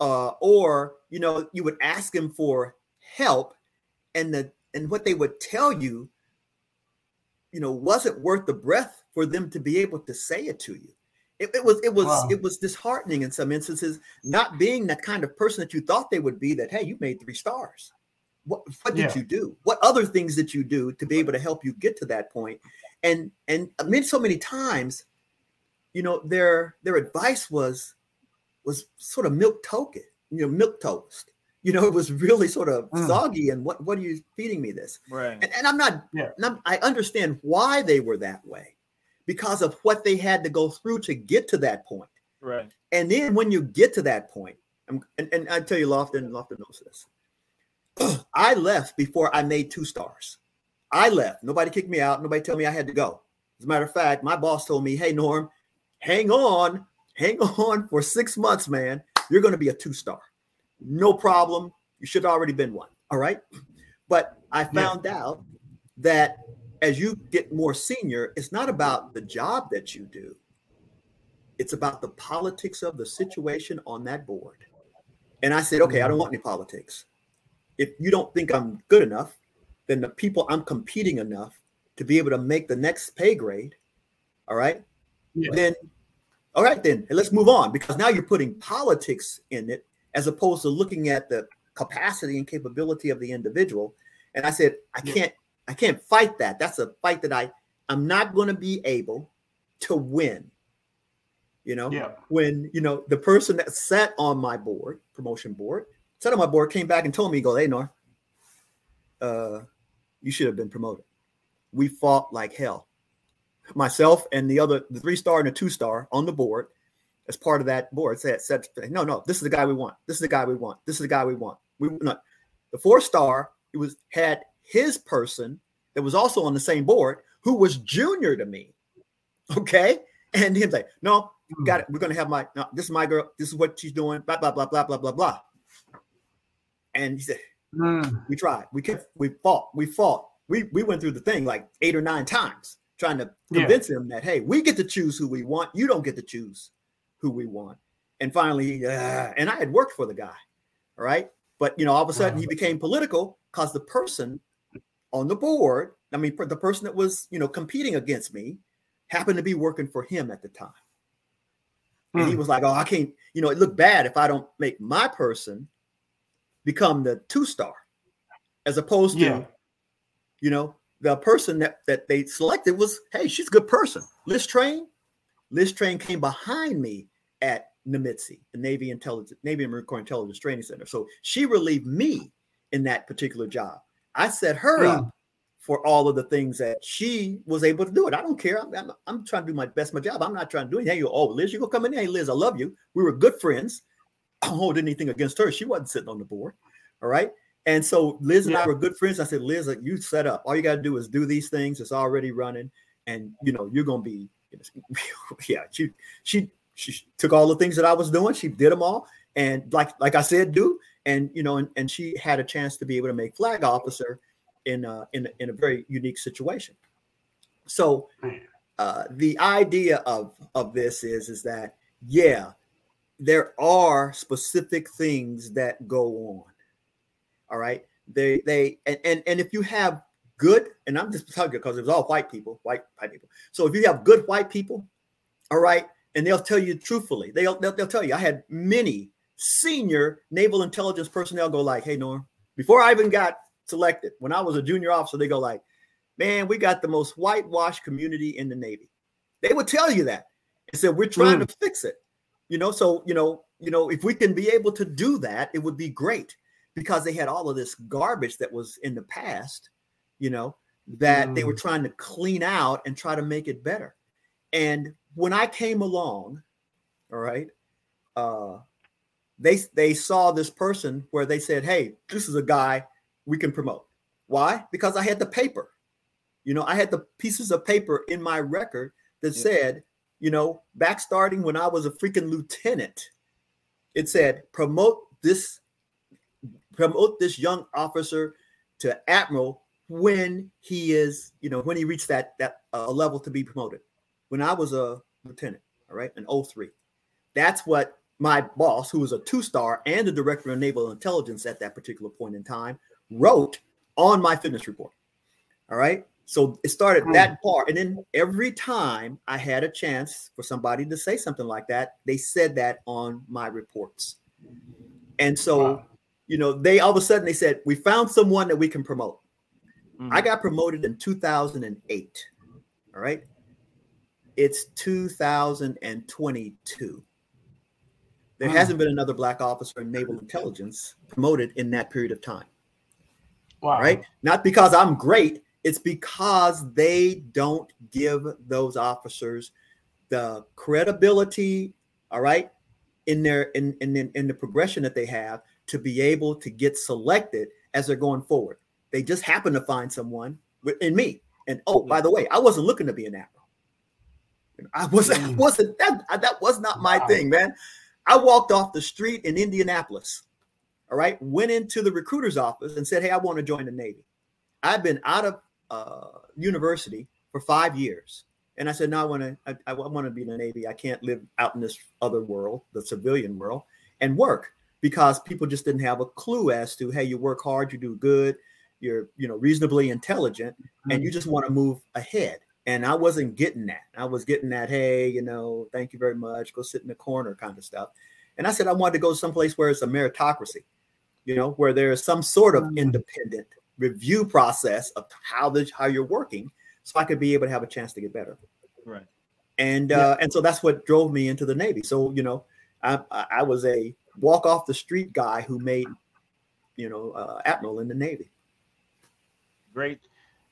uh, or you know, you would ask them for help, and the and what they would tell you, you know, wasn't worth the breath for them to be able to say it to you. It, it was it was Wow. it was disheartening in some instances, not being that kind of person that you thought they would be. That hey, you made three stars. What what did Yeah. you do? What other things did you do to be able to help you get to that point? And and I mean, so many times, you know, their their advice was was sort of milk token, you know, milk toast. You know, it was really sort of Mm. soggy. And what what are you feeding me this? Right. And, and I'm not, Yeah. and I'm- I understand why they were that way because of what they had to go through to get to that point. Right. And then when you get to that point, I'm- and, and I tell you, Lofton, Lofton knows this. *clears throat* I left before I made two stars. I left. Nobody kicked me out. Nobody told me I had to go. As a matter of fact, my boss told me, hey, Norm, hang on, hang *laughs* on for six months, man. You're going to be a two star. No problem. You should have already been one. All right. But I found out that as you get more senior, it's not about the job that you do, it's about the politics of the situation on that board. And I said, okay, I don't want any politics. If you don't think I'm good enough, then the people I'm competing enough to be able to make the next pay grade, all right, Yeah. then all right, then and let's move on because now you're putting politics in it as opposed to looking at the capacity and capability of the individual. And I said, I can't, I can't fight that. That's a fight that I, I'm not going to be able to win. You know, Yeah. when you know the person that sat on my board, promotion board, sat on my board, came back and told me, "Go, hey, Nor, uh, you should have been promoted. We fought like hell. Myself and the other, the three star and the two star on the board, as part of that board, said, said, no, no, this is the guy we want. This is the guy we want. This is the guy we want. We not the four star. It was had his person that was also on the same board who was junior to me. Okay, and him like, no, we got it. We're gonna have my no, this is my girl. This is what she's doing. Blah blah blah blah blah blah blah. And he said, Mm. we tried. We kept. We fought. We fought. We we went through the thing like eight or nine times, trying to Yeah. convince him that hey, we get to choose who we want. You don't get to choose who we want. And finally, uh, and I had worked for the guy, all right. But you know, all of a sudden, he became political because the person on the board, I mean, the person that was you know competing against me, happened to be working for him at the time. And he Mm. was like, "Oh, I can't. You know, it looked bad if I don't make my person become the two star, as opposed to, Yeah. you know, the person that that they selected was, hey, she's a good person. Liz Train, Liz Train came behind me at Nimitzi, the Navy Intelligence, Navy and Marine Corps Intelligence Training Center. So she relieved me in that particular job. I set her Mm. up for all of the things that she was able to do it. I don't care. I'm, I'm, I'm trying to do my best, my job. I'm not trying to do anything. Hey, you, oh, Liz, you gonna come in? Hey, Liz, I love you. We were good friends. I don't hold anything against her. She wasn't sitting on the board. All right. And so Liz and I were good friends. I said, Liz, you set up. All you got to do is do these things. It's already running, and you know you're gonna be. *laughs* yeah, she she she took all the things that I was doing. She did them all, and like like I said, do and you know, and, and she had a chance to be able to make flag officer in uh, in in a very unique situation. So uh, the idea of of this is is that yeah, there are specific things that go on. All right, they they and and, and if you have good, and I'm just talking because it was all white people, white white people. So if you have good white people, all right, and they'll tell you truthfully, they'll they'll, they'll tell you. I had many senior naval intelligence personnel go like, "Hey, Norm," before I even got selected, when I was a junior officer, they go like, "Man, we got the most whitewashed community in the Navy." They would tell you that and said, "We're trying to mm. fix it." You know, so you know, you know, if we can be able to do that, it would be great because they had all of this garbage that was in the past, you know, that they were mm. trying to clean out and try to make it better. And when I came along, all right, uh, they they saw this person where they said, "Hey, this is a guy we can promote." Why? Because I had the paper. You know, I had the pieces of paper in my record that Yeah. said, you know, back starting when I was a freaking lieutenant, it said, promote this, promote this young officer to admiral when he is, you know, when he reached that that uh, level to be promoted. When I was a lieutenant, all right, in 03. That's what my boss, who was a two-star and the director of naval intelligence at that particular point in time, wrote on my fitness report. All right. So it started that part. And then every time I had a chance for somebody to say something like that, they said that on my reports. And so, wow. you know, they all of a sudden they said, We found someone that we can promote. Mm-hmm. I got promoted in 2008. All right. It's 2022. There wow. hasn't been another black officer in naval intelligence promoted in that period of time. Wow. Right? Not because I'm great, it's because they don't give those officers the credibility, all right, in their in, in in the progression that they have to be able to get selected as they're going forward. They just happen to find someone in me. And oh, hmm. by the way, I wasn't looking to be an admiral. I wasn't. I mm. wasn't that. That was not my wow. thing, man. I walked off the street in Indianapolis. All right, went into the recruiter's office and said, "Hey, I want to join the Navy." I've been out of uh, university for five years. And I said, no, I want to, I, I want to be in the Navy. I can't live out in this other world, the civilian world, and work because people just didn't have a clue as to, hey, you work hard, you do good, you're, you know, reasonably intelligent, and you just want to move ahead. And I wasn't getting that. I was getting that, hey, you know, thank you very much, go sit in the corner kind of stuff. And I said, I wanted to go someplace where it's a meritocracy, you know, where there's some sort of mm. independent review process of how the how you're working so I could be able to have a chance to get better. Right. And yeah. uh, and so that's what drove me into the Navy. So you know, I I was a walk off the street guy who made you know uh, admiral in the Navy. Great,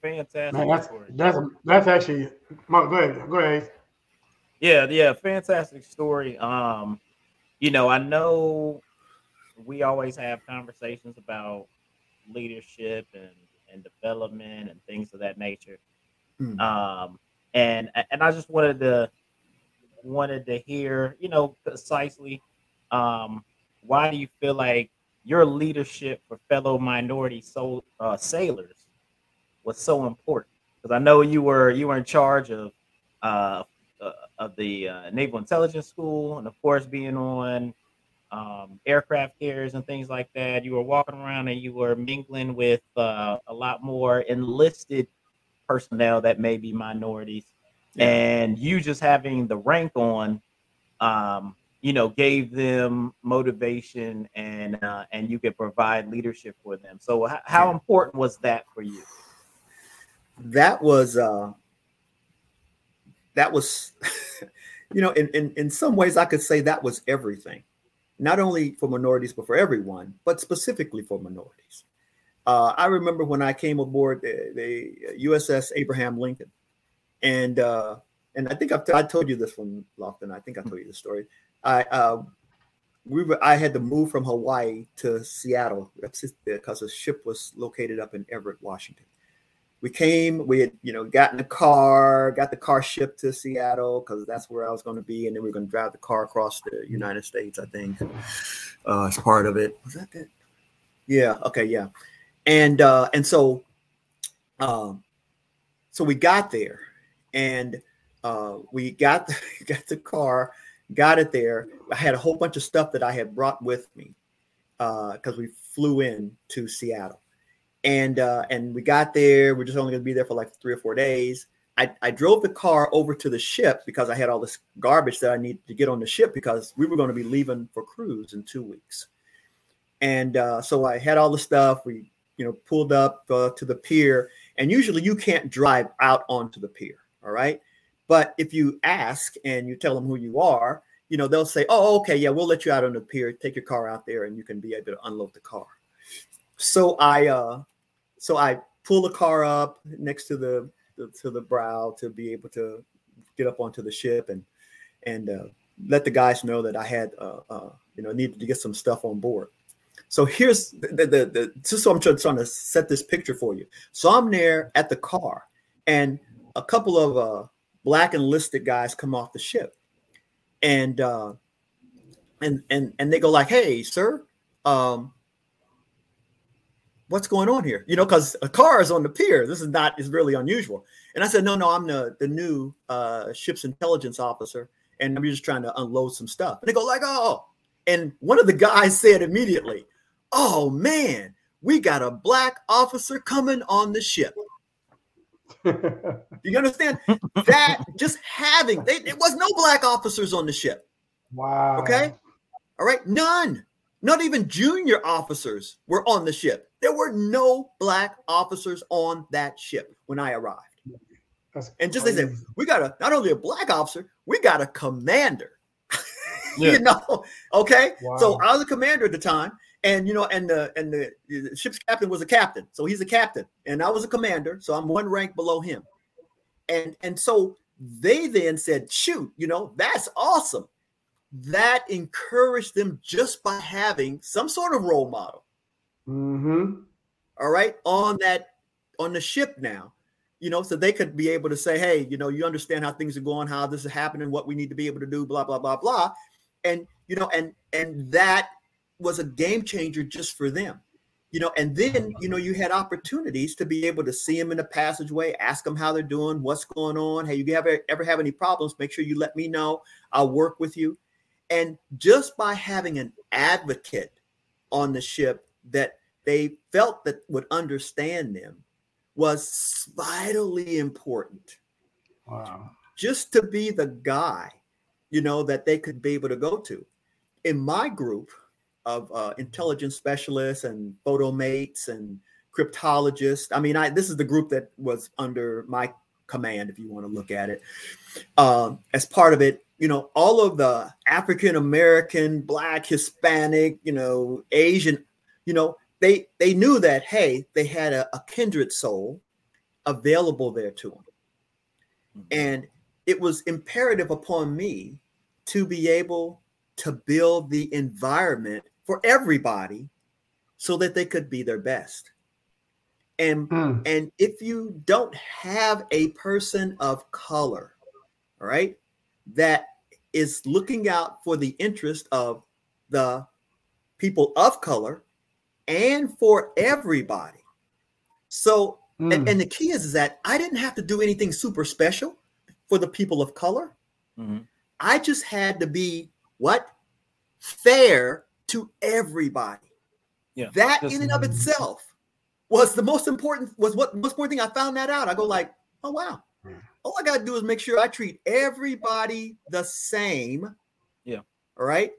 fantastic. Man, that's that's that's actually. Go ahead, go ahead. Yeah, yeah, fantastic story. Um, you know, I know we always have conversations about leadership and and development and things of that nature. Mm. Um, and and I just wanted to wanted to hear, you know, precisely um, why do you feel like your leadership for fellow minority so uh, sailors was so important? Because I know you were you were in charge of uh, uh, of the uh, Naval Intelligence School, and of course being on um, aircraft carriers and things like that. You were walking around and you were mingling with uh, a lot more enlisted personnel that may be minorities, yeah. and you just having the rank on, um, you know, gave them motivation and uh, and you could provide leadership for them. So, h- how important was that for you? That was uh, that was. *laughs* you know, in, in, in some ways, I could say that was everything not only for minorities, but for everyone, but specifically for minorities. Uh, I remember when I came aboard the, the USS Abraham Lincoln, and uh, and I think I've t- I told you this one, Lofton. I think I told you the story. I uh, we were I had to move from Hawaii to Seattle because the ship was located up in Everett, Washington we came, we had, you know, got in the car, got the car shipped to Seattle because that's where I was going to be. And then we are going to drive the car across the United States, I think, uh, as part of it. Was that it? Yeah. Okay. Yeah. And, uh, and so, um, so we got there and, uh, we got, the, *laughs* got the car, got it there. I had a whole bunch of stuff that I had brought with me, uh, cause we flew in to Seattle and uh, and we got there. We're just only going to be there for like three or four days. I, I drove the car over to the ship because I had all this garbage that I needed to get on the ship because we were going to be leaving for cruise in two weeks. And uh, so I had all the stuff. We you know pulled up uh, to the pier, and usually you can't drive out onto the pier. All right, but if you ask and you tell them who you are, you know they'll say, "Oh, okay, yeah, we'll let you out on the pier. Take your car out there, and you can be able to unload the car." So I uh, so I pull the car up next to the, the, to the brow to be able to get up onto the ship and and uh, let the guys know that I had uh, uh, you know needed to get some stuff on board. So here's the, the, the, just so I'm trying, trying to set this picture for you. So I'm there at the car, and a couple of uh, black enlisted guys come off the ship, and uh, and and and they go like, "Hey, sir, um, what's going on here? You know, because a car is on the pier. This is not is really unusual. And I said, no, no, I'm the the new uh, ship's intelligence officer, and I'm just trying to unload some stuff. And they go like, oh, and one of the guys said immediately, oh man, we got a black officer coming on the ship. Do *laughs* you understand that? Just having they, there was no black officers on the ship. Wow. Okay. All right. None. Not even junior officers were on the ship. There were no black officers on that ship when I arrived. That's And just they said, we got a not only a black officer, we got a commander. *laughs* Yeah. you know, okay. So I was a commander at the time, and you know, and the and the, the ship's captain was a captain, so he's a captain, and I was a commander, so I'm one rank below him. And and so they then said, shoot, you know, that's awesome. That encouraged them just by having some sort of role model. Mhm. all right on that on the ship now you know so they could be able to say hey you know you understand how things are going how this is happening what we need to be able to do blah blah blah blah. And you know and and that was a game changer just for them. You know and then you know you had opportunities to be able to see them in the passageway ask them how they're doing what's going on. Hey you ever ever have any problems? Make sure you let me know. I'll work with you and just by having an advocate on the ship that they felt that would understand them was vitally important. Wow. just to be the guy you know that they could be able to go to. In my group of uh, intelligence specialists and photomates and cryptologists i mean i this is the group that was under my command if you want to look at it. Um, as part of it you know all of the african american black hispanic you know asian you know they they knew that hey they had a, a kindred soul available there to them and it was imperative upon me to be able to build the environment for everybody so that they could be their best. And Mm. and if you don't have a person of color all right that is looking out for the interest of the people of color and for everybody so Mm. and, and the key is, is that I didn't have to do anything super special for the people of color. Mhm. I just had to be what fair to everybody. Yeah, That just- in and of itself was the most important was what most important thing I found that out. I go like, oh wow. All I gotta do is make sure I treat everybody the same. Yeah. All right.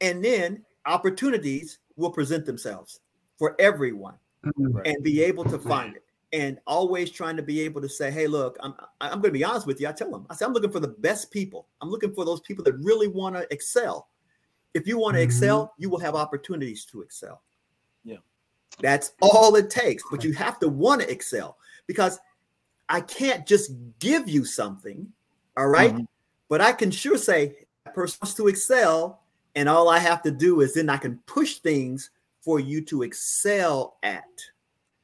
And then opportunities will present themselves for everyone Mm. Right. and be able to find it and always trying to be able to say hey look i'm i'm going to be honest with you i tell them i say i'm looking for the best people i'm looking for those people that really want to excel if you want to Mhm. excel you will have opportunities to excel Yeah. that's all it takes but you have to want to excel because i can't just give you something all right? Mhm. but i can sure say that person wants to excel and all i have to do is then i can push things for you to excel at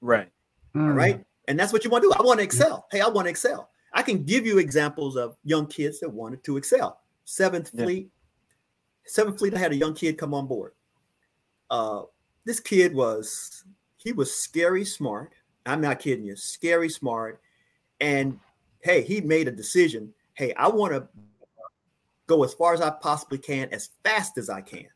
Right. all Mm. right. And that's what you want to do. I want to excel. Hey, I want to excel. I can give you examples of young kids that wanted to excel. Seventh Yeah. Fleet, Seventh Fleet, I had a young kid come on board. Uh, this kid was he was scary smart. I'm not kidding you, scary smart. And hey, he made a decision. Hey, I want to go as far as I possibly can, as fast as I can.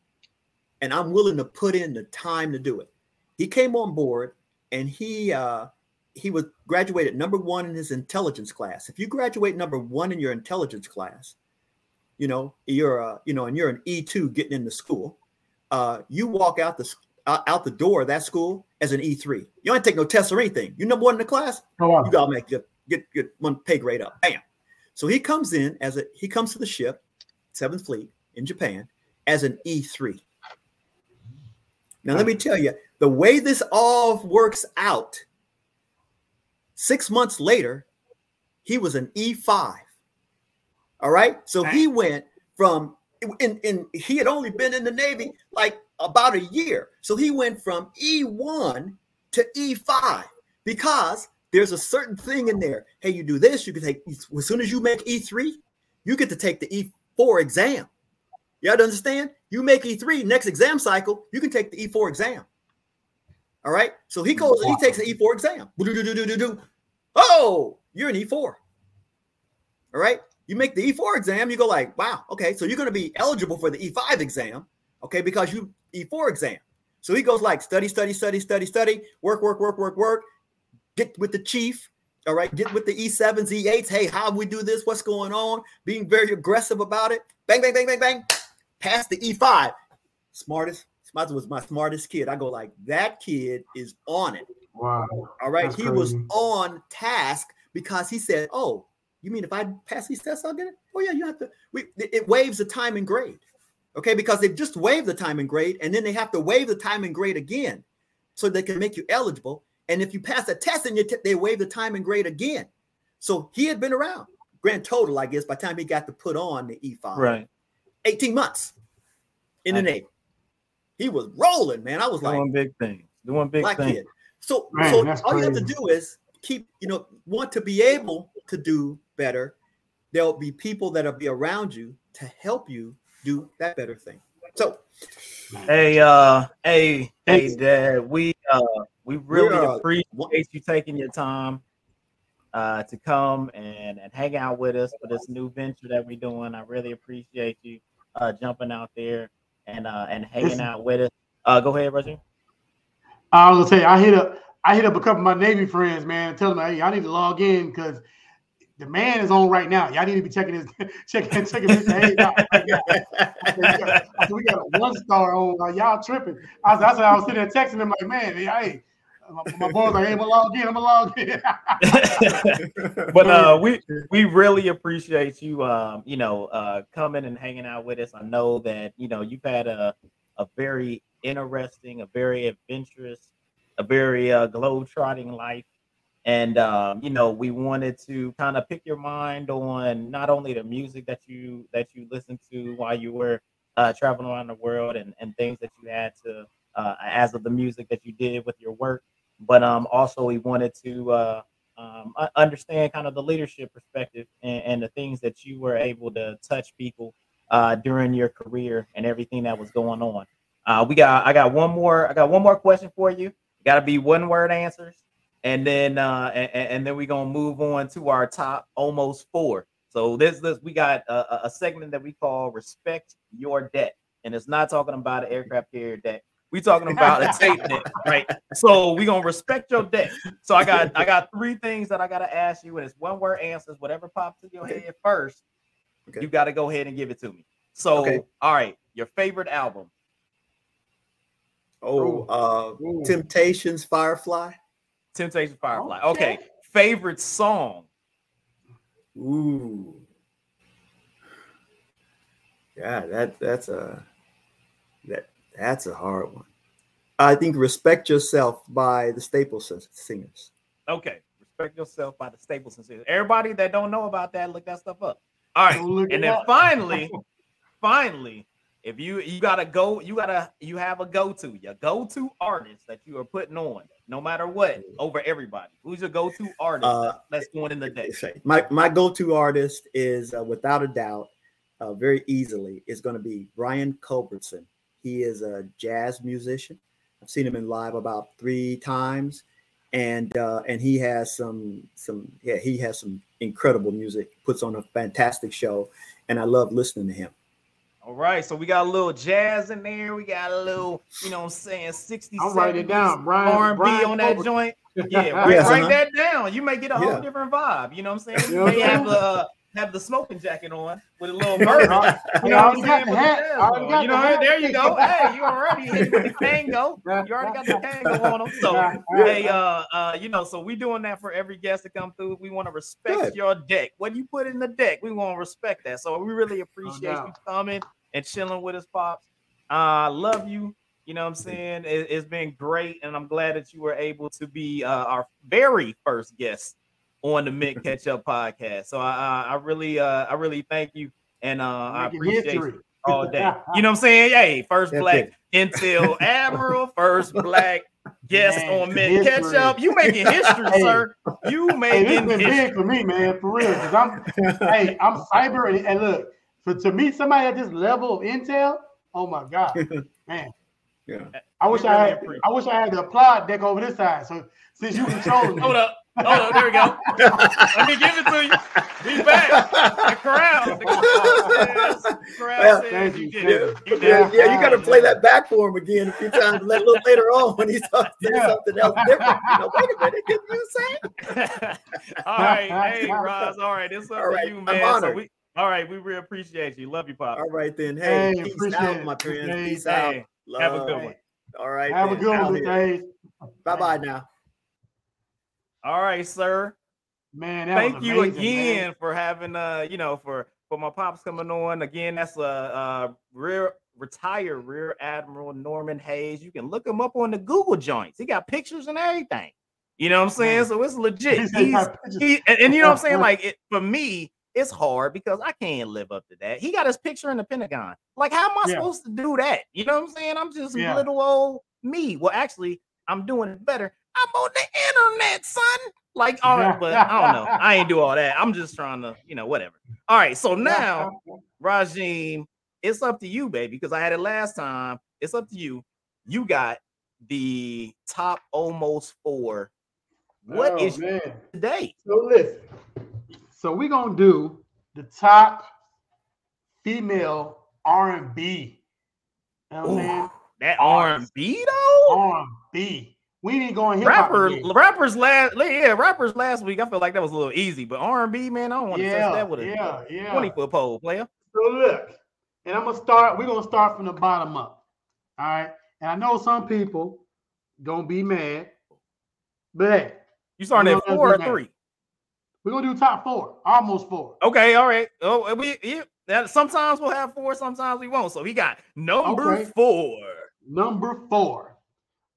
And I'm willing to put in the time to do it. He came on board and he uh he was graduated number one in his intelligence class. If you graduate number one in your intelligence class, you know you're uh, you know, and you're an E two getting into school, uh, you walk out the out the door of that school as an E three. You don't take no tests or anything. You number one in the class, Oh, wow. you gotta make get get one pay grade up. Bam. So he comes in as a he comes to the ship, Seventh Fleet in Japan, as an E three. Now let me tell you, the way this all works out, six months later, he was an E5. All right. So he went from in, in he had only been in the Navy like about a year. So he went from E1 to E5 because there's a certain thing in there. Hey, you do this, you can take as soon as you make E3, you get to take the E4 exam. To understand? You make E3 next exam cycle, you can take the E4 exam. All right. So he goes and he takes the E4 exam. Do-do-do-do-do-do. Oh, you're an E4. All right. You make the E4 exam, you go like, wow, okay, so you're to be eligible for the E5 exam, okay, because you E4 exam. So he goes like study, study, study, study, study, work, work, work, work, work, get with the chief, All right, get with the E7s, E8s. Hey, how we do this? What's going on? Being very aggressive about it. Bang, bang, bang, bang, bang. Pass the E5. Smartest. smartest was my smartest kid. I go like that kid is on it. Wow. All right. That's he was on task because he said, "Oh, you mean if I pass these tests, I'll get it? Oh yeah, you have to. We it it waives the time and grade, okay? Because they've just waived the time and grade, and then they have to waive the time and grade again, so they can make you eligible. And if you pass a test, and t- they waive the time and grade again. So he had been around. Grand total, I guess, by the time he got to put on the E5, Right. 18 months in the I- Navy. He was rolling, man. I was like, one big thing. The one big black things. kid. So, Man, so that's all you have to do is keep, you know, want to be able to do better. There'll be people that'll be around you to help you do that better thing. So, Hey, uh, hey, hey, Dad. We uh, we really are- appreciate you taking your time uh to come and and hang out with us for this new venture that we're doing. I really appreciate you uh jumping out there and uh and hanging out with us. Uh, go ahead, Roger. I was gonna say I hit up I hit up a couple of my Navy friends, man, and tell them, hey, I need to log in because the man is on right now. Y'all need to be checking his *laughs* checking checking his out. right. We, got, a one star on. Like, y'all tripping. I was, I said I was sitting there texting him like, man, hey, my, my boy's like, hey, gonna log in. I'm gonna log in. *laughs* but uh we we really appreciate you um you know uh coming and hanging out with us i know that you know you've had a a very interesting a very adventurous a very uh globe-trotting life and um you know we wanted to kind of pick your mind on not only the music that you that you listened to while you were uh traveling around the world and and things that you had to uh as of the music that you did with your work but um also we wanted to uh um, understand kind of the leadership perspective and, and the things that you were able to touch people uh, during your career and everything that was going on. Uh, we got I got one more I got one more question for you. Got to be one word answers, and then uh, and, and then we're gonna move on to our top almost four. So this this we got a, a- a segment that we call respect your debt, and it's not talking about an aircraft carrier debt. We talking about a *laughs* tape deck, right? So we gonna respect your deck. So I got I got three things that I gotta ask you, and it's one word answers. Whatever pops in your Okay. head first, Okay. you gotta go ahead and give it to me. So Okay. all right, your favorite album. oh, uh, Ooh. Temptations, Firefly. Temptation Firefly. Okay. Okay. Favorite song. Ooh. Yeah, that that's a that that's a hard one. I think "Respect Yourself" by the Staples Singers. Okay. Respect yourself by the Staples and Sisters. Everybody that don't know about that, look that stuff up. All right. And then up. finally, finally, if you you gotta go, you gotta you have a go-to, your go-to artist that you are putting on, no matter what, over everybody. Who's your go-to artist Uh, that's, that's going in the day? My my go-to artist is uh, without a doubt, uh, very easily, is going to be Brian Culbertson. He is a jazz musician. I've seen him in live about three times, and uh, and he has some some yeah he has some incredible music. Puts on a fantastic show, and I love listening to him. All right, so we got a little jazz in there. We got a little, you know what I'm saying, 60s, I'm writing it down. Brian, R&B Brian on that Colbert. joint. *laughs* Yeah, write, Yes, write uh-huh. that down. You may get a whole Yeah. different vibe. You know what I'm saying? You You know what may have the uh, have the smoking jacket on with a little *laughs* bourbon. I You know what I'm saying? the With hat. jazz I already You the know, hat. there you go. Hey, you already hit with the tango. *laughs* You already got the tango on them. So, hey, uh, uh, you know, so we doing that for every guest to come through. We want to respect Good. your deck. What you put in the deck, we want to respect that. So we really appreciate you coming and chilling with us, pops. Uh, love you. You know what I'm saying? It, it's been great, and I'm glad that you were able to be uh, our very first guest on the Mint *laughs* Ketchup podcast. So I, I, I really, uh, I really thank you, and uh, I appreciate you all day. *laughs* You know what I'm saying? Hey, first That's black it. Intel *laughs* Admiral, first black guest Man, on Mint Catch. Up. You making history, Hey. sir. You making Hey, this been history. big for me, man, for real. Cause I'm, hey, I'm cyber, and, and look, for to meet somebody at this level of intel, oh my god, *laughs* man. Yeah. I wish We I had, appreciate I wish I had the applaud deck over this side. So since you controlling me, Hold up. Oh, there we go. Let me give it to you. We back. The crowd. The crowd says, the crowd Well, says thank you you, did it. you. You did Yeah, yeah, you got to play that back for him again a few times. A little later on when he starts saying Yeah. something else different. You know, wait a minute, did you say? *laughs* all right, hey Roz. All right, it's up All right, to you, I'm man. So we, all right, we really appreciate you. Love you, Pop. All right then. Hey, Hey, peace out, it. my friends. Appreciate Peace it. out. Hey, have a good one. All right. Have a good one, here. Dave. Bye bye now. All right, sir. Man, that Thank was you amazing, again man. for having uh, you know, for for my pops coming on again. That's a uh, uh, rear retired Rear Admiral Norman Hayes. You can look him up on the Google joints. He got pictures and everything. You know what I'm saying? Man. So it's legit. *laughs* He's, he He's got pictures. he and, and you know what I'm saying? *laughs* Like it for me, it's hard because I can't live up to that. He got his picture in the Pentagon. Like, how am I Yeah. supposed to do that? You know what I'm saying? I'm just Yeah. little old me. Well, actually, I'm doing it better. I'm on the internet, son. Like, all right, but I don't know. I ain't do all that. I'm just trying to, you know, whatever. All right, so now, *laughs* Rajim, it's up to you, baby, because I had it last time. It's up to you. You got the top almost four. What Oh, is today? So listen. So we're gonna do the top female R and B. You know what I'm saying? That R&B though. R and B. We ain't going hip. Rapper, rappers last, yeah, rappers last week. I feel like that was a little easy, but R&B, man, I don't want to touch that with a yeah, yeah. 20 foot pole player. So look, and I'm gonna start. We're gonna start from the bottom up. All right. And I know some people gonna be mad, but hey, You starting You at four or that. three? We're gonna do top four, almost four. Okay, all right. Oh, we yeah, that sometimes we'll have four, sometimes we won't. So he got number Okay. four. Number four,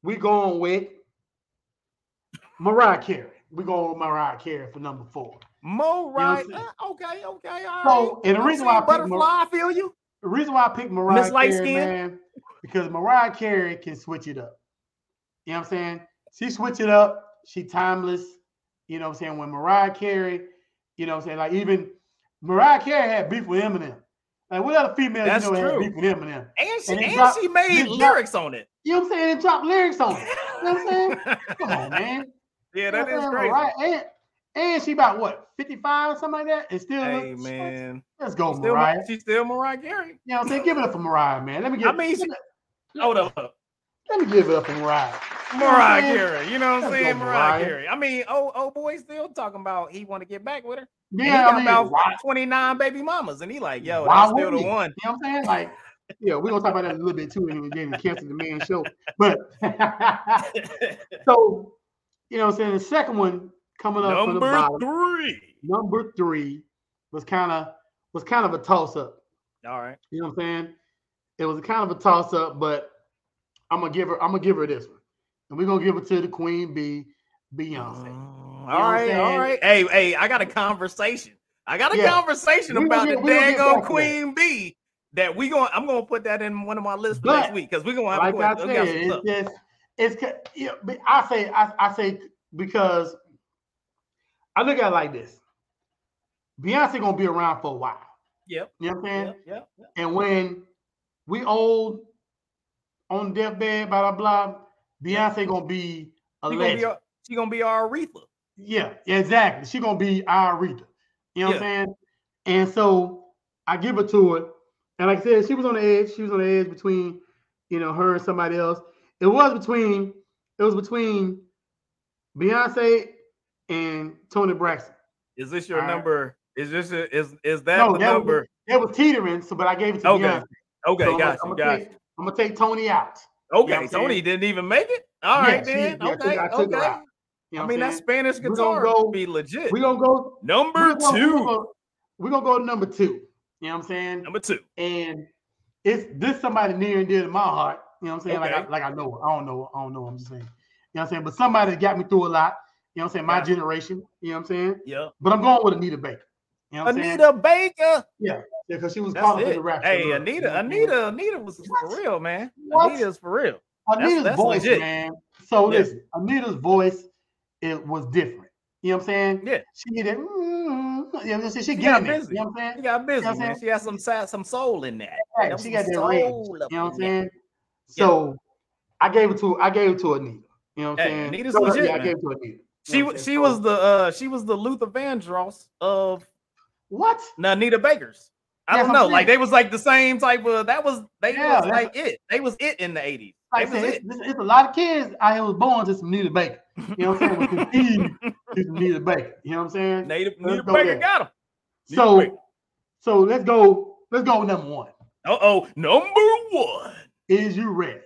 we going with Mariah Carey. We going with Mariah Carey for number four. Mo what right. I'm uh, okay, okay, all right. So, and the reason why I picked butterfly, Mar- I feel you. The reason why I picked Mariah Miss Light Carey, Skin? man, because Mariah Carey can switch it up. You know what I'm saying? She switch it up. She timeless. You know what I'm saying? When Mariah Carey, you know what I'm saying? Like even Mariah Carey had beef with Eminem. Like what other female That's you know true. had beef with Eminem? And she And and dropped- she made it dropped- lyrics on it. You know what I'm saying? They dropped lyrics on it. You know what I'm saying? *laughs* Come on, man. yeah, You know that is crazy. Mariah- and, and she about what 55 something like that. And still Hey man, let's go, still, Mariah. she's still Mariah Carey. You know what I'm saying? Give it up for Mariah, man. Let me give I mean, she- Hold up. Let me give it up and know Mariah? Carey. You know what I'm saying? Mariah. Carey. I mean, oh, oh boy, still talking about he want to get back with her. And he Yeah, I mean, about why, 29 baby mamas, and he like, yo, why that's still the he? one. You know what I'm saying? Like, yeah, we're gonna talk about that a little bit too when we get into Cancel the Man show. But *laughs* so, you know what I'm saying? The second one coming up Number bottom, three. number three was kind of was kind of a toss up. All right. You know what I'm saying? It was kind of a toss up, but I'm gonna give her. I'm gonna give her this one, and we're gonna give it to the Queen Bee, Beyonce. Mm, all right, all right. Hey, hey, I got a conversation. I got a Yeah. conversation We about get- the we gonna daggone back to that. Queen Bee that we going I'm gonna put that in one of my lists But, next week because we're gonna have like to I said, it's just it's I say I, I say because I look at it like this. Beyonce gonna be around for a while. Yep. You know what I'm saying? Yep, yep, yep. And when we old on deathbed, blah blah blah, Beyonce gonna be a She gonna be legend. she gonna be our Aretha. yeah, exactly. She gonna be our Rita. You know what I'm saying? And so I give it to her. And like I said, she was on the edge. She was on the edge between, you know, her and somebody else. It was between, it was between Beyonce and Toni Braxton. Is this your All right. number? Is this a, is is that No, the that was- number? It was teetering, so but I gave it to Okay. Beyonce. Okay, So I'm got you, I'm got gonna you. I'm gonna take Toni out. Okay, what I'm Toni saying? didn't even make it. All Yeah, right, she- then. yeah, okay, I okay. You know I mean, I'm that saying? Spanish We gonna guitar go- be legit. We're gonna go number we're gonna, two. We're gonna, we're gonna go to number two. You know what I'm saying? number two. and it's this somebody near and dear to my heart. You know what I'm saying? Like I, like I know her. I don't know. her. I don't know. her, I'm just saying. You know what I'm saying? But somebody got me through a lot. You know what I'm saying? My Gotcha. generation. You know what I'm saying? Yeah. But I'm going with Anita Baker. You know what I'm saying? Anita Baker. Yeah, because she was That's caught up in it. the rap. Hey, you know Anita, what? Anita, Anita was for real, man. What? Anita's for real. Anita's that's voice, legit. man. So Yeah. listen, Anita's voice it was different. You know what I'm saying? Yeah. She did it. Mm, you know what I'm saying? She, She getting got it. busy. You know what I'm saying? She got busy, what I'm man. She had some some soul in that. Right, she got that range. soul You know what I'm saying? So I gave it to I gave it to Anita. You know what I'm Hey, saying? Anita's No, no, legit, yeah, I gave it to Anita. She You know what she was the uh she was the Luther Vandross of what? Anita Baker's. I don't know. Like they was like the same type of that was they Yeah, was like it. They was it in the 80s. Like I said, it. it's, it's, a lot of kids out here was born to some Nita Baker. You know what I'm saying? To some Nita Baker. You know what I'm saying? Native Anita go Baker there. got him. So, so let's go. Let's go with number one. Uh oh, number one. Is you ready?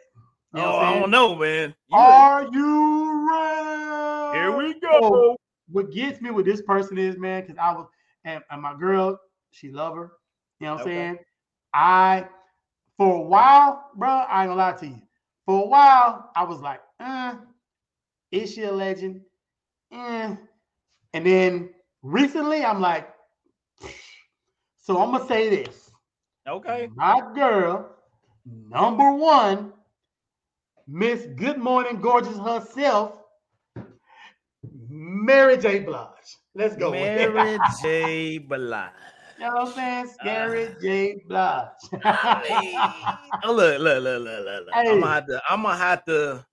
You know oh, I don't know, man. You- Are you ready? Here we So, go. what gets me with this person is, man, because I was and, and my girl, she love her. You know what I'm Okay. saying? I for a while, bro, I ain't gonna lie to you. For a while, I was like, uh, is she a legend? Eh. And then recently, I'm like, so I'm gonna say this. Okay. My girl, number one, Miss Good Morning Gorgeous herself, Mary J. Blige. Let's go. Mary J. Blige. Know what ah. I'm saying? Scary J. Blige. Hey. Oh, look, look, look, look, look, look. Hey. I'm gonna have to. I'm gonna have to.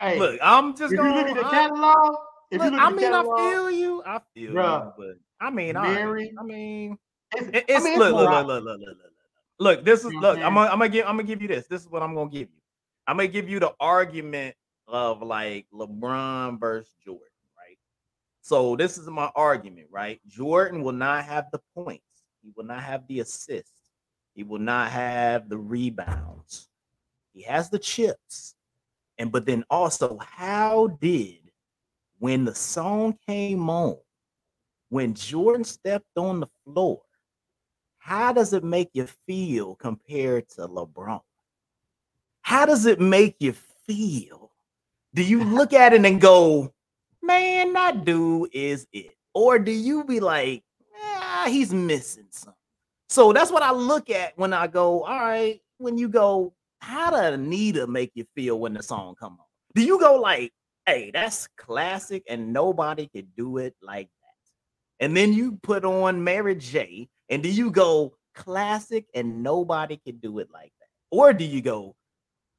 hey, Look, I'm just if gonna. you look at the catalog, if look, you look I mean, catalog, I feel you. I feel Bruh, you, but I mean. Mary- I mean, it's, it- I mean, look, look, look, look, look, look, look, look. Look, this is You know what look. Mm-hmm. I'm I'm gonna, I'm gonna give. I'm gonna give you this. This is what I'm gonna give you. I'm gonna give you the argument of like LeBron versus Jordan? So this is my argument, right? Jordan will not have the points. He will not have the assists. He will not have the rebounds. He has the chips. And but then also, how did when the song came on, when Jordan stepped on the floor, how does it make you feel compared to LeBron? How does it make you feel? Do you look at it and go, man, that dude is it? Or do you be like, ah, he's missing something? So that's what I look at when I go, all right, when you go, how does Anita make you feel when the song come on? Do you go like, hey, that's classic and nobody could do it like that? And then you put on Mary J. And do you go classic and nobody could do it like that? Or do you go,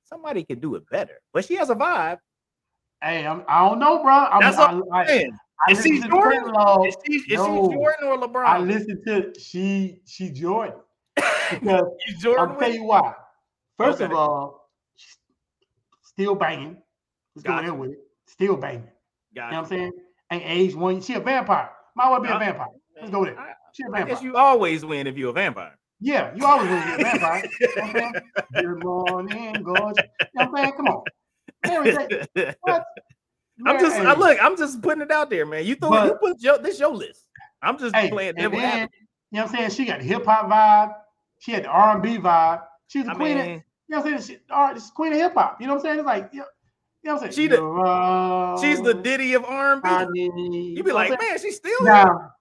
somebody could do it better? But she has a vibe. Hey, I'm, I don't know, bro. I'm, That's I, what I, Man, I is she Jordan? is she, is she no. Jordan or LeBron? I listen to she she Jordan because *laughs* Jordan. I'll tell you why. First of all, she's still banging. Let's go Gotcha. in with it. Still banging. You know what I'm saying? Ain't age one. She a vampire. Might well be a vampire. Let's go there. She a I vampire. guess you always win if you're a vampire. Yeah, you always gonna be a vampire. You know what I'm saying? *laughs* Good morning, gorgeous. You know what I'm saying? Come on. Mary What? *laughs* I'm just I, look. I'm just putting it out there, man. You threw it. You put your this your list. I'm just Hey, playing and devil then, you know what I'm saying? She got the hip hop vibe. She had the R&B vibe. She was the I queen of, you know what I'm saying? She, all right, she's queen of hip hop. You know what I'm saying? It's like, you know, you know what I'm saying? She the- You're she's the all Diddy of R&B. I need- You be know like, I'm man, she's still saying? now,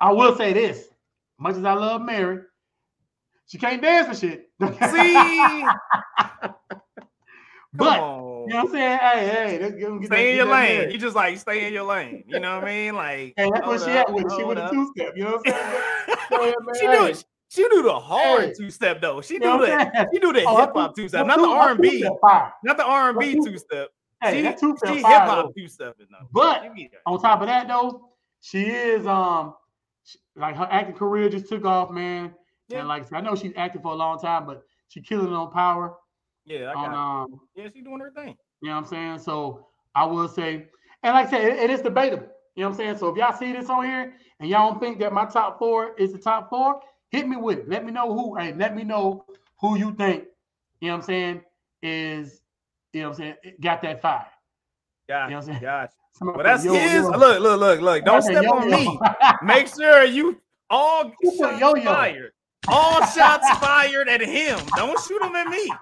I will say this. Much as I love Mary, she can't dance for shit. See, *laughs* *laughs* but come on. You know what I'm saying? Hey, hey, let's get, get that- stay in your lane. You just like stay in your lane. You know what I mean? Like, Hey, that's where hold she up, with. She with a two step. You know what I'm saying? Go *laughs* ahead, man. she Hey, do she do the hard Hey. two step though. She do what the I'm she do the Oh, hip hop two step, not the R and B, not the R and B two- step. Hey, She, that two she step hip hop two step. But She on top of that though, she is um sh- like her acting career just took off, man. Yeah. And like I I know she's acting for a long time, but she killing it on power. Yeah, I got um, Yeah, she doing her thing. you know what I'm saying? So I will say, and like I said, it- it is debatable. You know what I'm saying? So if y'all see this on here and y'all don't think that my top four is the top four, hit me with it. Let me know who, hey, let me know who you think, you know what I'm saying, is you know what I'm saying, got that fire. Got You know what I'm saying? Somebody Well, that's yo, his. yo. Look, look, look, look. Don't step yo, on yo. me. *laughs* Make sure you all shots yo-yo. fired. All shots fired at him. Don't shoot them at me.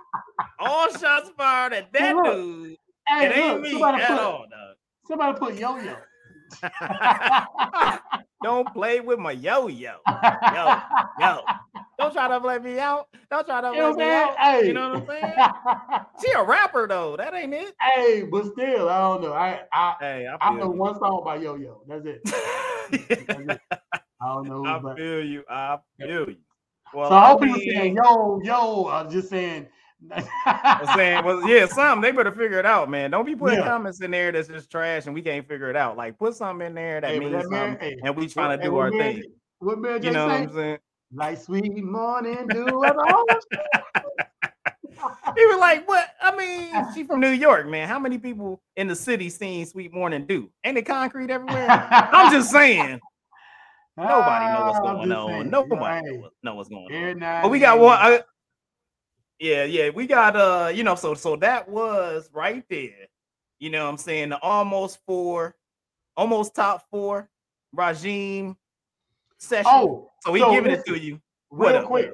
All shots fired at that Hey, look. dude. Hey, It ain't look, me somebody at put, all, dog. Somebody put yo yo. *laughs* Don't play with my yo yo. Yo, yo. Don't try to play me out. Don't try to You play me out. Hey. You know what I'm saying? *laughs* She a rapper though. That ain't it. hey, but still, I don't know. I I, Hey, I I know you. one song by Yo Yo. That's it. That's it. *laughs* I don't know. I but, feel you. I feel you. Well, so I hope people saying yo yo. I'm just saying saying, well, yeah, something they better figure it out, man. Don't be putting Yeah. comments in there that's just trash and we can't figure it out. Like, put something in there that Hey, means that man- something, hey, and we trying to do our Mary thing. What J You know what? I'm saying? Like sweet morning do. *laughs* He was like, "What? I mean, she from New York, man. How many people in the city seen Sweet Morning Dew? Ain't it concrete everywhere? I'm just saying. *laughs* Nobody know what's going on. saying, Nobody right. know, know what's going on. But we got one. I, yeah, yeah, we got uh, you know, so so that was right there. You know what I'm saying? The almost four, almost top four regime session. Oh, so we so giving it to you. What real up, quick.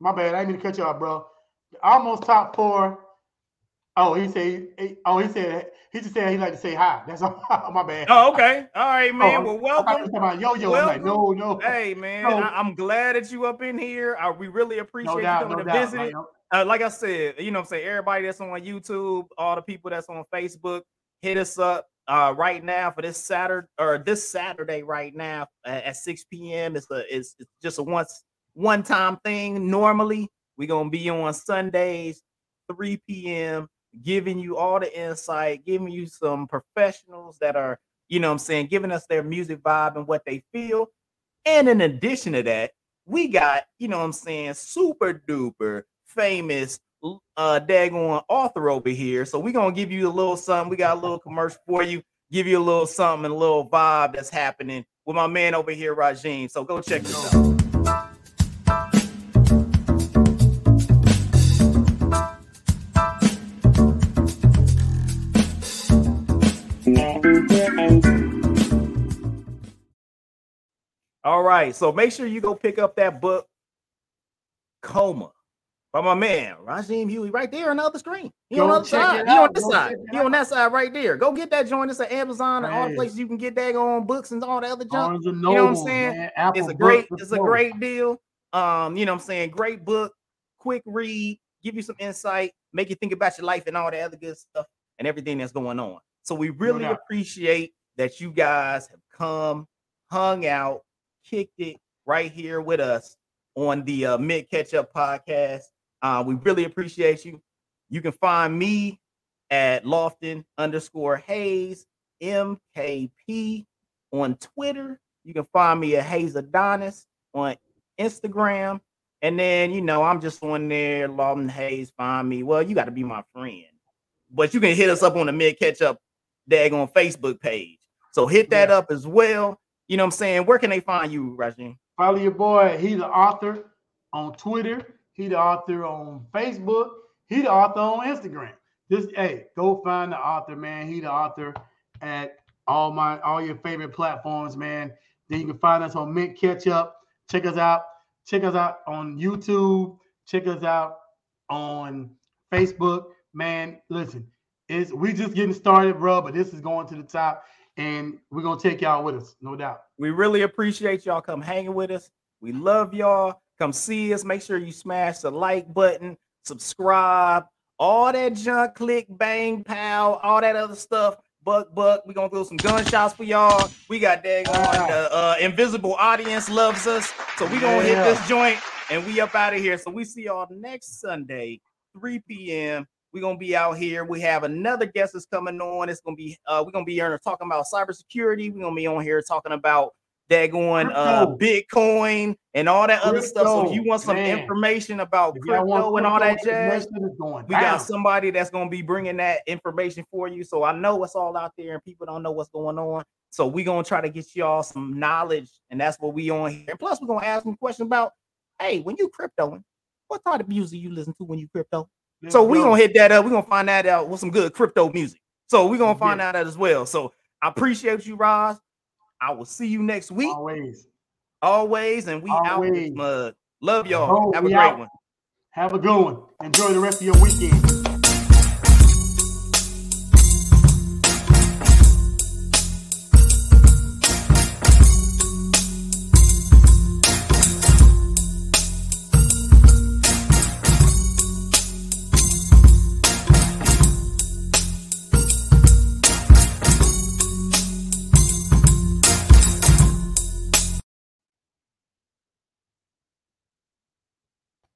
My bad. I didn't mean to cut you off, bro. Almost top four. Oh, he said. Oh, he said. He just said he like to say hi. That's *laughs* all. my bad. Oh, okay. All right, man. Oh, well, welcome. you was talking about yo yo. Like, no, no. Hey man, No. I, am glad that you up in here. I, we really appreciate no you coming no to doubt. visit. Like, Uh, like I said, you know what I'm saying, everybody that's on YouTube, all the people that's on Facebook, hit us up uh right now for this Saturday or this Saturday right now at, at 6 p.m. It's a it's, it's just a once one time thing. Normally, we're gonna be on Sundays, 3 p.m., giving you all the insight, giving you some professionals that are, you know what I'm saying, giving us their music vibe and what they feel. And in addition to that, we got, you know what I'm saying, super duper famous uh daggone author over here. So we're gonna give you a little something. We got a little commercial for you, give you a little something and a little vibe that's happening with my man over here, Rajim. So go check this out. All right, so make sure you go pick up that book, Coma, by my man Rajim Huey, right there on the other screen. He on Go the other side. He on this Go side. He on that side right there. Go get that joint. It's at Amazon and all the places you can get that on books and all the other junk. And know what I'm saying? It's a great, it's a great deal. Um, you know what I'm saying? Great book, quick read, give you some insight, make you think about your life and all the other good stuff and everything that's going on. So we really appreciate that you guys have come, hung out, kicked it right here with us on the uh, Mint Ketchup podcast. Uh, we really appreciate you. You can find me at Lofton underscore Hayes MKP on Twitter. You can find me at Hayes Adonis on Instagram. And then, you know, I'm just on there, Lawton Hayes, find me. Well, you got to be my friend. But you can hit us up on the Mint Ketchup dag on Facebook page. So hit that Yeah. up as well. You know what I'm saying? Where can they find you, Rajin? Follow your boy. He the author on Twitter. He the author on Facebook. He the author on Instagram. Just hey, go find the author, man. He the author at all my all your favorite platforms, man. Then you can find us on Mint Ketchup. Check us out. Check us out on YouTube. Check us out on Facebook. Man, listen, it's we just getting started, bro. But this is going to the top, and we're gonna take y'all with us, no doubt. We really appreciate y'all come hanging with us. We love y'all. Come see us. Make sure you smash the like button, subscribe, all that junk, click, bang, pow, all that other stuff. Buck, buck. we gonna throw some gunshots for y'all. We got daggone the uh, invisible audience loves us. So we gonna hit this joint and we up out of here. So we see y'all next Sunday, 3 p.m. We're gonna be out here. We have another guest that's coming on. It's gonna be uh we're gonna be here talking about cybersecurity. We're gonna be on here talking about daggone uh Bitcoin and all that other stuff. So if you want some man. information about y'all crypto and all that jazz, going we got somebody that's gonna be bringing that information for you. So I know it's all out there and people don't know what's going on. So we're gonna try to get y'all some knowledge, and that's what we on here. And plus, we're gonna ask some questions about, hey, when you cryptoing, what type of music you listen to when you crypto? So we're gonna hit that up. We're gonna find that out with some good crypto music. So we're gonna find out that as well. So I appreciate you, Roz. I will see you next week, always. always, and we out this Always. Love y'all. Oh, Have a great out. one. Have a good one. Enjoy the rest of your weekend.